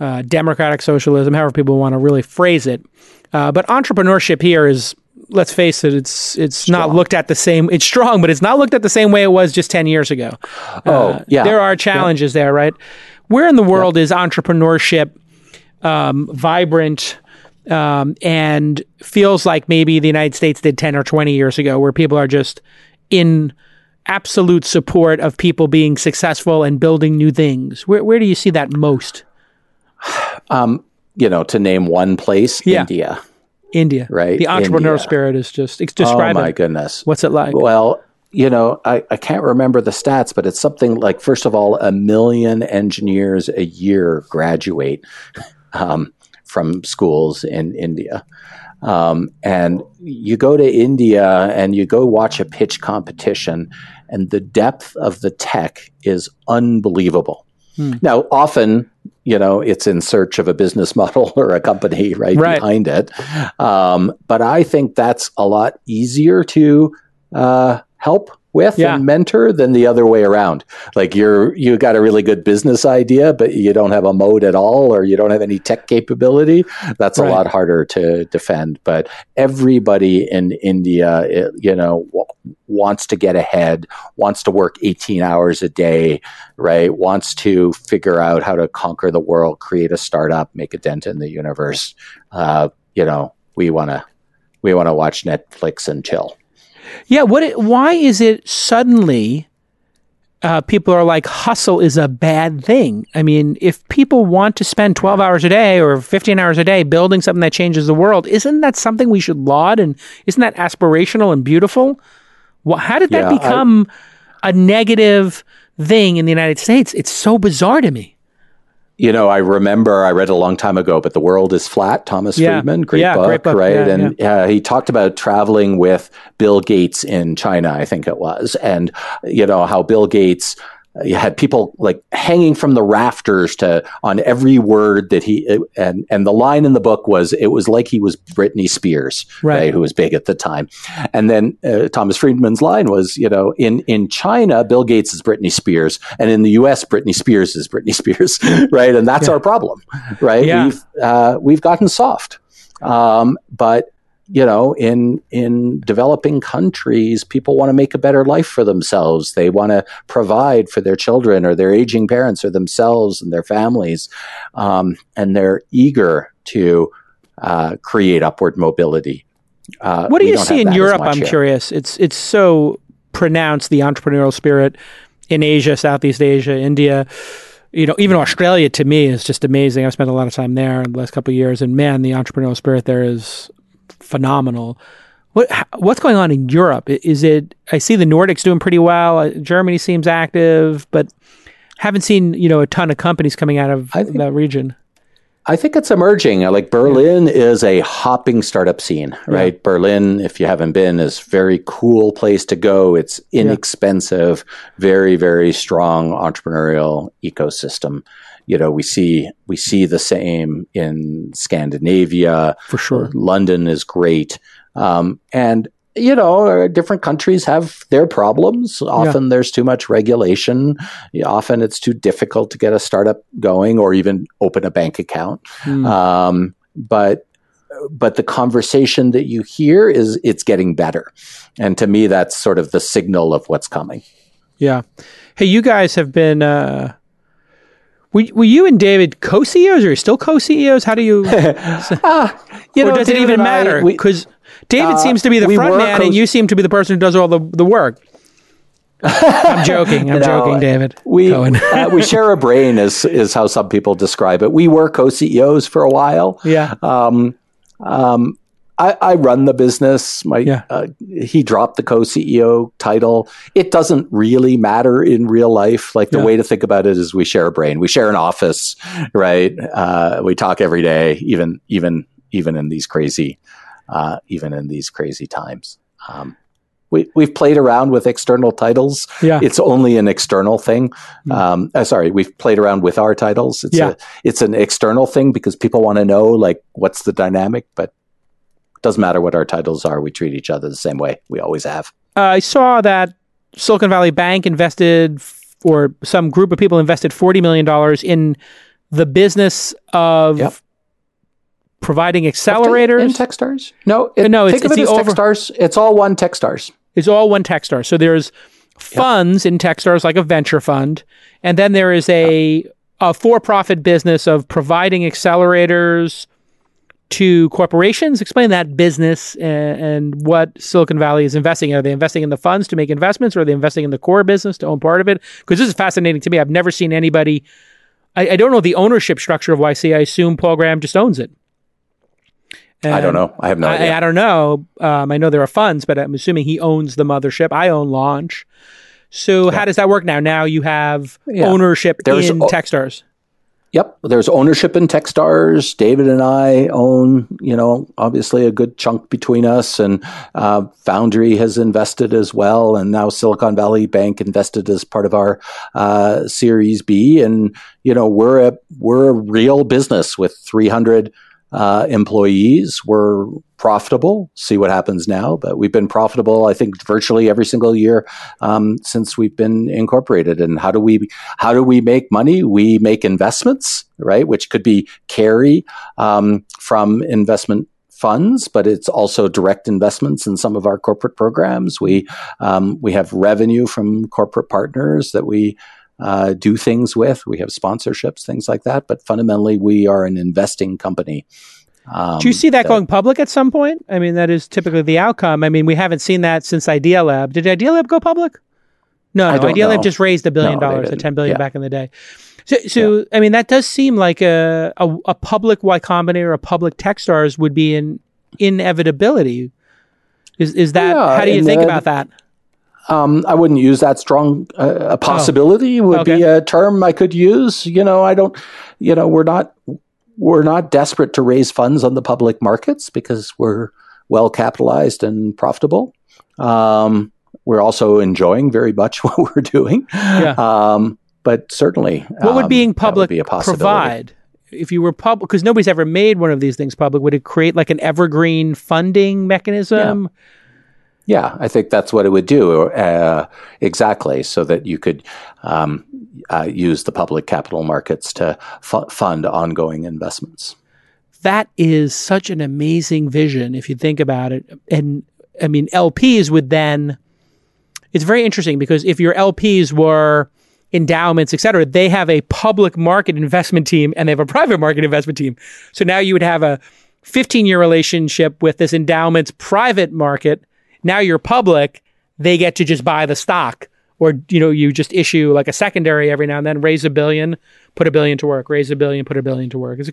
uh, democratic socialism, however people want to really phrase it. Uh, but entrepreneurship here is, let's face it, it's it's strong. not looked at the same. It's strong, but it's not looked at the same way it was just ten years ago. Oh, uh, yeah. There are challenges yeah. there, right? Where in the world yeah. is entrepreneurship um, vibrant? um, and feels like maybe the United States did 10 or 20 years ago, where people are just in absolute support of people being successful and building new things. Where, where do you see that most? (sighs) Um, you know, to name one place, yeah. India. India, right? The entrepreneurial India. spirit is just describe. Oh my goodness, what's it like? Well, you know, I, I can't remember the stats, but it's something like first of all, a million engineers a year graduate. Um, from schools in India. Um, and you go to India and you go watch a pitch competition, and the depth of the tech is unbelievable. Hmm. Now, often, you know, it's in search of a business (laughs) model or a company right, right. behind it. Um, but I think that's a lot easier to uh, help with yeah. and mentor than the other way around. Like you're you got a really good business idea, but you don't have a moat at all, or you don't have any tech capability. That's right. a lot harder to defend. But everybody in India, it, you know, w- wants to get ahead, wants to work 18 hours a day, right? Wants to figure out how to conquer the world, create a startup, make a dent in the universe. Uh, you know, we want to we want to watch Netflix and chill. Yeah. What? It, why is it suddenly uh, people are like hustle is a bad thing? I mean, if people want to spend twelve hours a day or fifteen hours a day building something that changes the world, isn't that something we should laud? And isn't that aspirational and beautiful? Well, how did that yeah, become I, a negative thing in the United States? It's so bizarre to me you know, I remember I read a long time ago, but The World is Flat, Thomas yeah. Friedman, great, yeah, book, great, book, right? Yeah, and uh, he talked about traveling with Bill Gates in China, I think it was, and, you know, how Bill Gates you had people like hanging from the rafters to on every word that he and and the line in the book was it was like he was Britney Spears, right, right who was big at the time. And then uh, Thomas Friedman's line was, you know, in in China, Bill Gates is Britney Spears, and in the U.S., Britney Spears is Britney Spears, (laughs) right? And that's yeah. our problem, right? Yeah. We've uh, we've gotten soft, um, but you know, in in developing countries, people want to make a better life for themselves. They want to provide for their children or their aging parents or themselves and their families, um, and they're eager to uh, create upward mobility. Uh, what do you see in Europe? I'm here. curious. It's it's so pronounced the entrepreneurial spirit in Asia, Southeast Asia, India. You know, even Australia to me is just amazing. I've spent a lot of time there in the last couple of years, and man, the entrepreneurial spirit there is phenomenal. What what's going on in Europe? Is it? I see the Nordics doing pretty well. Uh, Germany seems active, but haven't seen you know a ton of companies coming out of think, that region. I think it's emerging. Like Berlin yeah. is a hopping startup scene, right? Yeah. Berlin, if you haven't been, is very cool place to go. It's inexpensive, yeah. very very strong entrepreneurial ecosystem you know we see we see the same in Scandinavia for sure. London is great, um, and you know different countries have their problems. Often yeah. there's too much regulation. Often it's too difficult to get a startup going or even open a bank account. Mm. Um, but but the conversation that you hear is it's getting better, and to me that's sort of the signal of what's coming. Yeah. Hey, you guys have been. Uh were, were you and David co-CEOs or are you still co-CEOs? How do you? uh, (laughs) you or know, does David it even matter? Because David uh, seems to be the front man, co- and you seem to be the person who does all the the work. I'm (laughs) joking. I'm no, joking, David. We uh, we (laughs) share a brain, is is how some people describe it. We were co-CEOs for a while. Yeah. Um, um, I, I run the business. My Yeah. uh, he dropped the co-CEO title. It doesn't really matter in real life. Like the Yeah. way to think about it is we share a brain. We share an office, right? Uh, we talk every day, even even even in these crazy uh, even in these crazy times. Um, we we've played around with external titles. Yeah. It's only an external thing. Um, uh, sorry, we've played around with our titles. It's Yeah. a, it's an external thing because people want to know like what's the dynamic, but doesn't matter what our titles are. We treat each other the same way. We always have. Uh, I saw that Silicon Valley Bank invested, or some group of people invested $40 million in the business of Yep. providing in accelerators. Techstars? No, it, No, it's- think of it's it as over- Techstars. It's all one Techstars. It's all one Techstars. So there's funds in Techstars, like a venture fund, and then there is a a for-profit business of providing accelerators to corporations. Explain that business and, and what Silicon Valley is investing in. Are they investing in the funds to make investments, or are they investing in the core business to own part of it? Because this is fascinating to me. I've never seen anybody. I, I don't know the ownership structure of YC. I assume Paul Graham just owns it. I don't know. I have no I. I don't know. Um, I know there are funds, but I'm assuming he owns the mothership. I own Launch. So how does that work now? Now you have Yeah. ownership There's in o- Techstars. Yep, there's ownership in Techstars. David and I own, you know, obviously a good chunk between us, and uh, Foundry has invested as well, and now Silicon Valley Bank invested as part of our uh, Series B, and you know, we're a we're a real business with 300 uh, employees. We're profitable. See what happens now, but we've been profitable. I think virtually every single year um, since we've been incorporated. And how do we how do we make money? We make investments, right? Which could be carry um, from investment funds, but it's also direct investments in some of our corporate programs. We um, we have revenue from corporate partners that we uh, do things with. We have sponsorships, things like that. But fundamentally, we are an investing company. Um, Do you see that, going public at some point? I mean, that is typically the outcome. I mean, we haven't seen that since Idealab. Did Idealab go public? No, no. Idealab just raised a billion No, dollars, didn't. ten billion Yeah. back in the day. So, so I mean, that does seem like a a, a public Y Combinator, a public Techstars would be an inevitability. Is is that? Yeah, how do you think about that? Um, I wouldn't use that strong. Uh, a possibility would Okay. be a term I could use. You know, I don't. You know, we're not we're not desperate to raise funds on the public markets because we're well capitalized and profitable. Um, we're also enjoying very much (laughs) what we're doing. Yeah. Um, but certainly, What would um, being public be a possibility. provide? If you were public, because nobody's ever made one of these things public, would it create like an evergreen funding mechanism? Yeah, I think that's what it would do uh, exactly, so that you could um, uh, use the public capital markets to fu- fund ongoing investments. that is such an amazing vision if you think about it. And I mean, LPs would then, it's very interesting because if your LPs were endowments, et cetera, they have a public market investment team and they have a private market investment team. So now you would have a 15 year relationship with this endowment's private market. Now you're public, they get to just buy the stock. Or you know, you just issue like a secondary every now and then, raise a billion, put a billion to work, raise a billion, put a billion to work. It's a,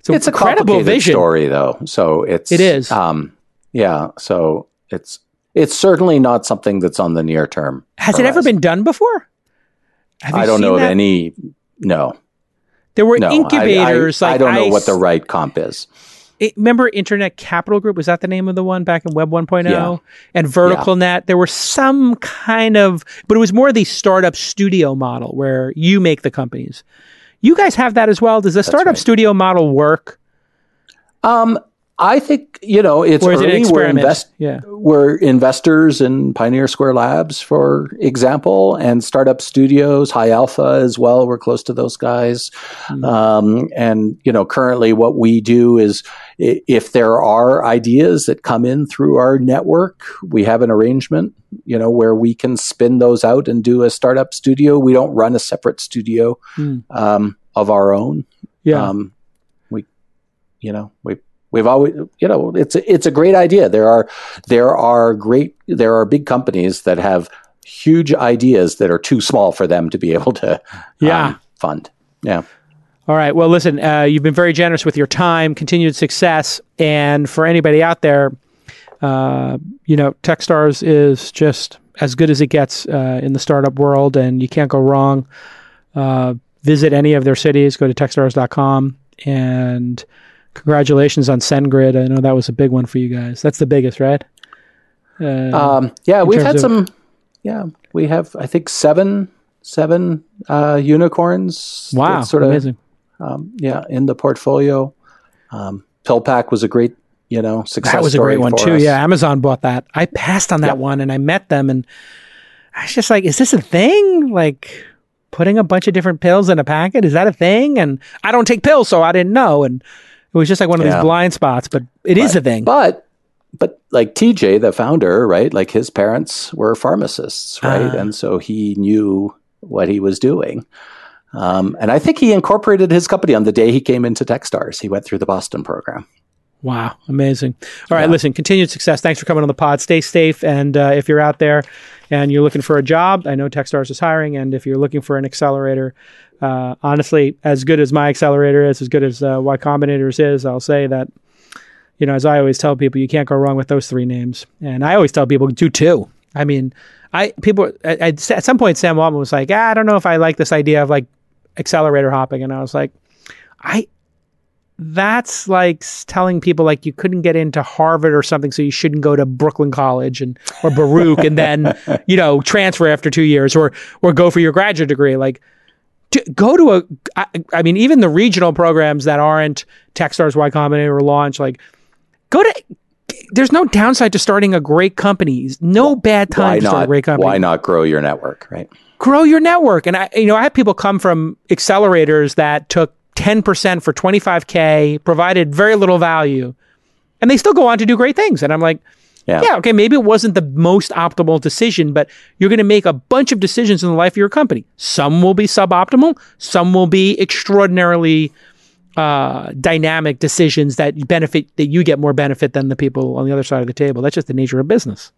it's, It's a complicated vision. story, though. So it's It is. Um, yeah. So it's it's certainly not something that's on the near term. Has it ever been done before? I don't know of any. No, There were no. Incubators. I, I, like don't know what the right comp is. It- remember Internet Capital Group? Was that the name of the one back in Web 1.0? Yeah. And VerticalNet. There were some kind of, but it was more the startup studio model where you make the companies. You guys have that as well. Does the startup right. studio model work? Um, I think you know it's Or is it. We're invest- Yeah. we're investors in Pioneer Square Labs, for example, and startup studios, High Alpha as well. We're close to those guys. Um, and, you know, currently what we do is if there are ideas that come in through our network, we have an arrangement, you know, where we can spin those out and do a startup studio. We don't run a separate studio Hmm. um, of our own. Yeah. Um, we, you know, we we've always, you know, it's a, it's a great idea. There are there are great there are big companies that have huge ideas that are too small for them to be able to Yeah. um, fund. Yeah, All right. Well, listen, uh, you've been very generous with your time, continued success, and for anybody out there, uh, you know, Techstars is just as good as it gets uh, in the startup world, and you can't go wrong. Uh, visit any of their cities. Go to techstars.com and congratulations on SendGrid. I know that was a big one for you guys. That's the biggest, right? Uh, um, yeah, we've had some. Yeah, we have I think seven seven uh, unicorns. Wow, sort of amazing. Um, yeah, in the portfolio. Um, PillPack was a great you know success. That was a great one too. Us. Yeah, Amazon bought that. I passed on that yep. one, and I met them, and I was just like, "Is this a thing?" Like putting a bunch of different pills in a packet is that a thing? And I don't take pills, so I didn't know, and it was just like one of yeah. these blind spots. But it but, is a thing. But but like TJ, the founder, right? Like his parents were pharmacists, right? Uh, and so he knew what he was doing. Um, and I think he incorporated his company on the day he came into Techstars. He went through the Boston program. Wow, amazing. All right, yeah. listen, continued success. Thanks for coming on the pod. Stay safe. And uh, if you're out there and you're looking for a job, I know Techstars is hiring. And if you're looking for an accelerator, uh, honestly, as good as my accelerator is, as good as uh, Y Combinator's is, I'll say that, you know, as I always tell people, you can't go wrong with those three names. And I always tell people, do two. I mean, I people at, at some point, Sam Altman was like, ah, I don't know if I like this idea of like accelerator hopping. And I was like, I, that's like telling people like you couldn't get into Harvard or something, so you shouldn't go to Brooklyn College and or Baruch and then (laughs) you know transfer after two years or or go for your graduate degree. Like to go to a, I, I mean, even the regional programs that aren't Techstars Y Combinator or Launch, like. There's no downside to starting a great company. No bad time why to start a great company. Why not grow your network, right? Grow your network. And I, you know, I have people come from accelerators that took 10% for 25K, provided very little value, and they still go on to do great things. And I'm like, yeah. yeah, okay, maybe it wasn't the most optimal decision, but you're going to make a bunch of decisions in the life of your company. Some will be suboptimal, some will be extraordinarily uh, dynamic decisions that benefit that you get more benefit than the people on the other side of the table. That's just the nature of business.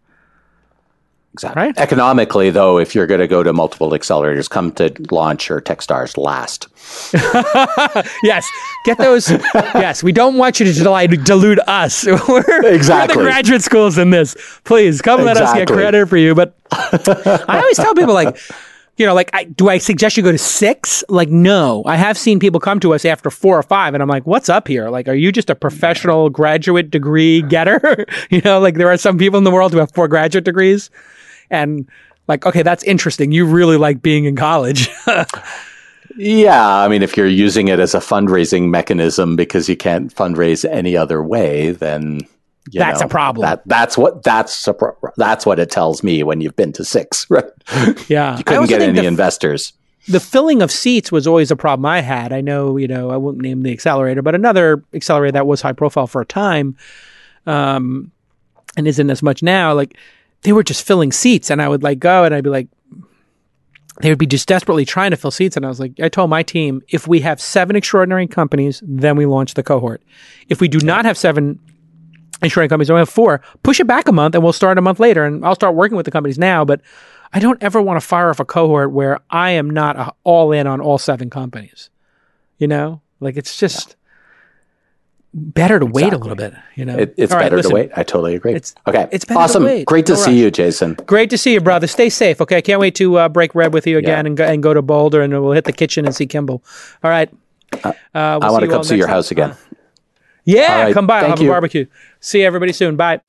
Exactly. Right? Economically, though, if you're going to go to multiple accelerators, come to launch or Techstars last. (laughs) yes, get those. (laughs) yes, we don't want you to dilute, dilute us. (laughs) we're, exactly. We're the graduate schools in this. Please come let exactly. us get credit for you. But I always tell people like, you know, like, I, do I suggest you go to six? Like, no. I have seen people come to us after four or five, and I'm like, what's up here? Like, are you just a professional graduate degree getter? (laughs) you know, like there are some people in the world who have four graduate degrees and like, okay, that's interesting. You really like being in college. (laughs) yeah. I mean, if you're using it as a fundraising mechanism because you can't fundraise any other way, then that's know, a problem. That, that's what that's a pro- that's what it tells me when you've been to six, (laughs) right? Yeah, you couldn't get any the, investors. The filling of seats was always a problem I had. I know, you know, I won't name the accelerator, but another accelerator that was high profile for a time, um, and isn't as much now. Like they were just filling seats and I would like go and I'd be like, they would be just desperately trying to fill seats. And I was like, I told my team, if we have seven extraordinary companies, then we launch the cohort. If we do not have seven extraordinary companies, we have four, push it back a month and we'll start a month later. And I'll start working with the companies now. But I don't ever want to fire off a cohort where I am not all in on all seven companies. You know, like it's just, better to exactly. wait a little bit. You know, it, it's All better right, to wait. I totally agree. It's, okay, it's awesome. Great to All see right. you, Jason. Great to see you, brother. Stay safe. Okay, I can't wait to uh, break bread with you again yeah. and go and go to Boulder, and we'll hit the kitchen and see Kimball. All right. Uh, uh we'll I want to come see your house again. Yeah, right. come by. I'll have you. a barbecue. See everybody soon. Bye.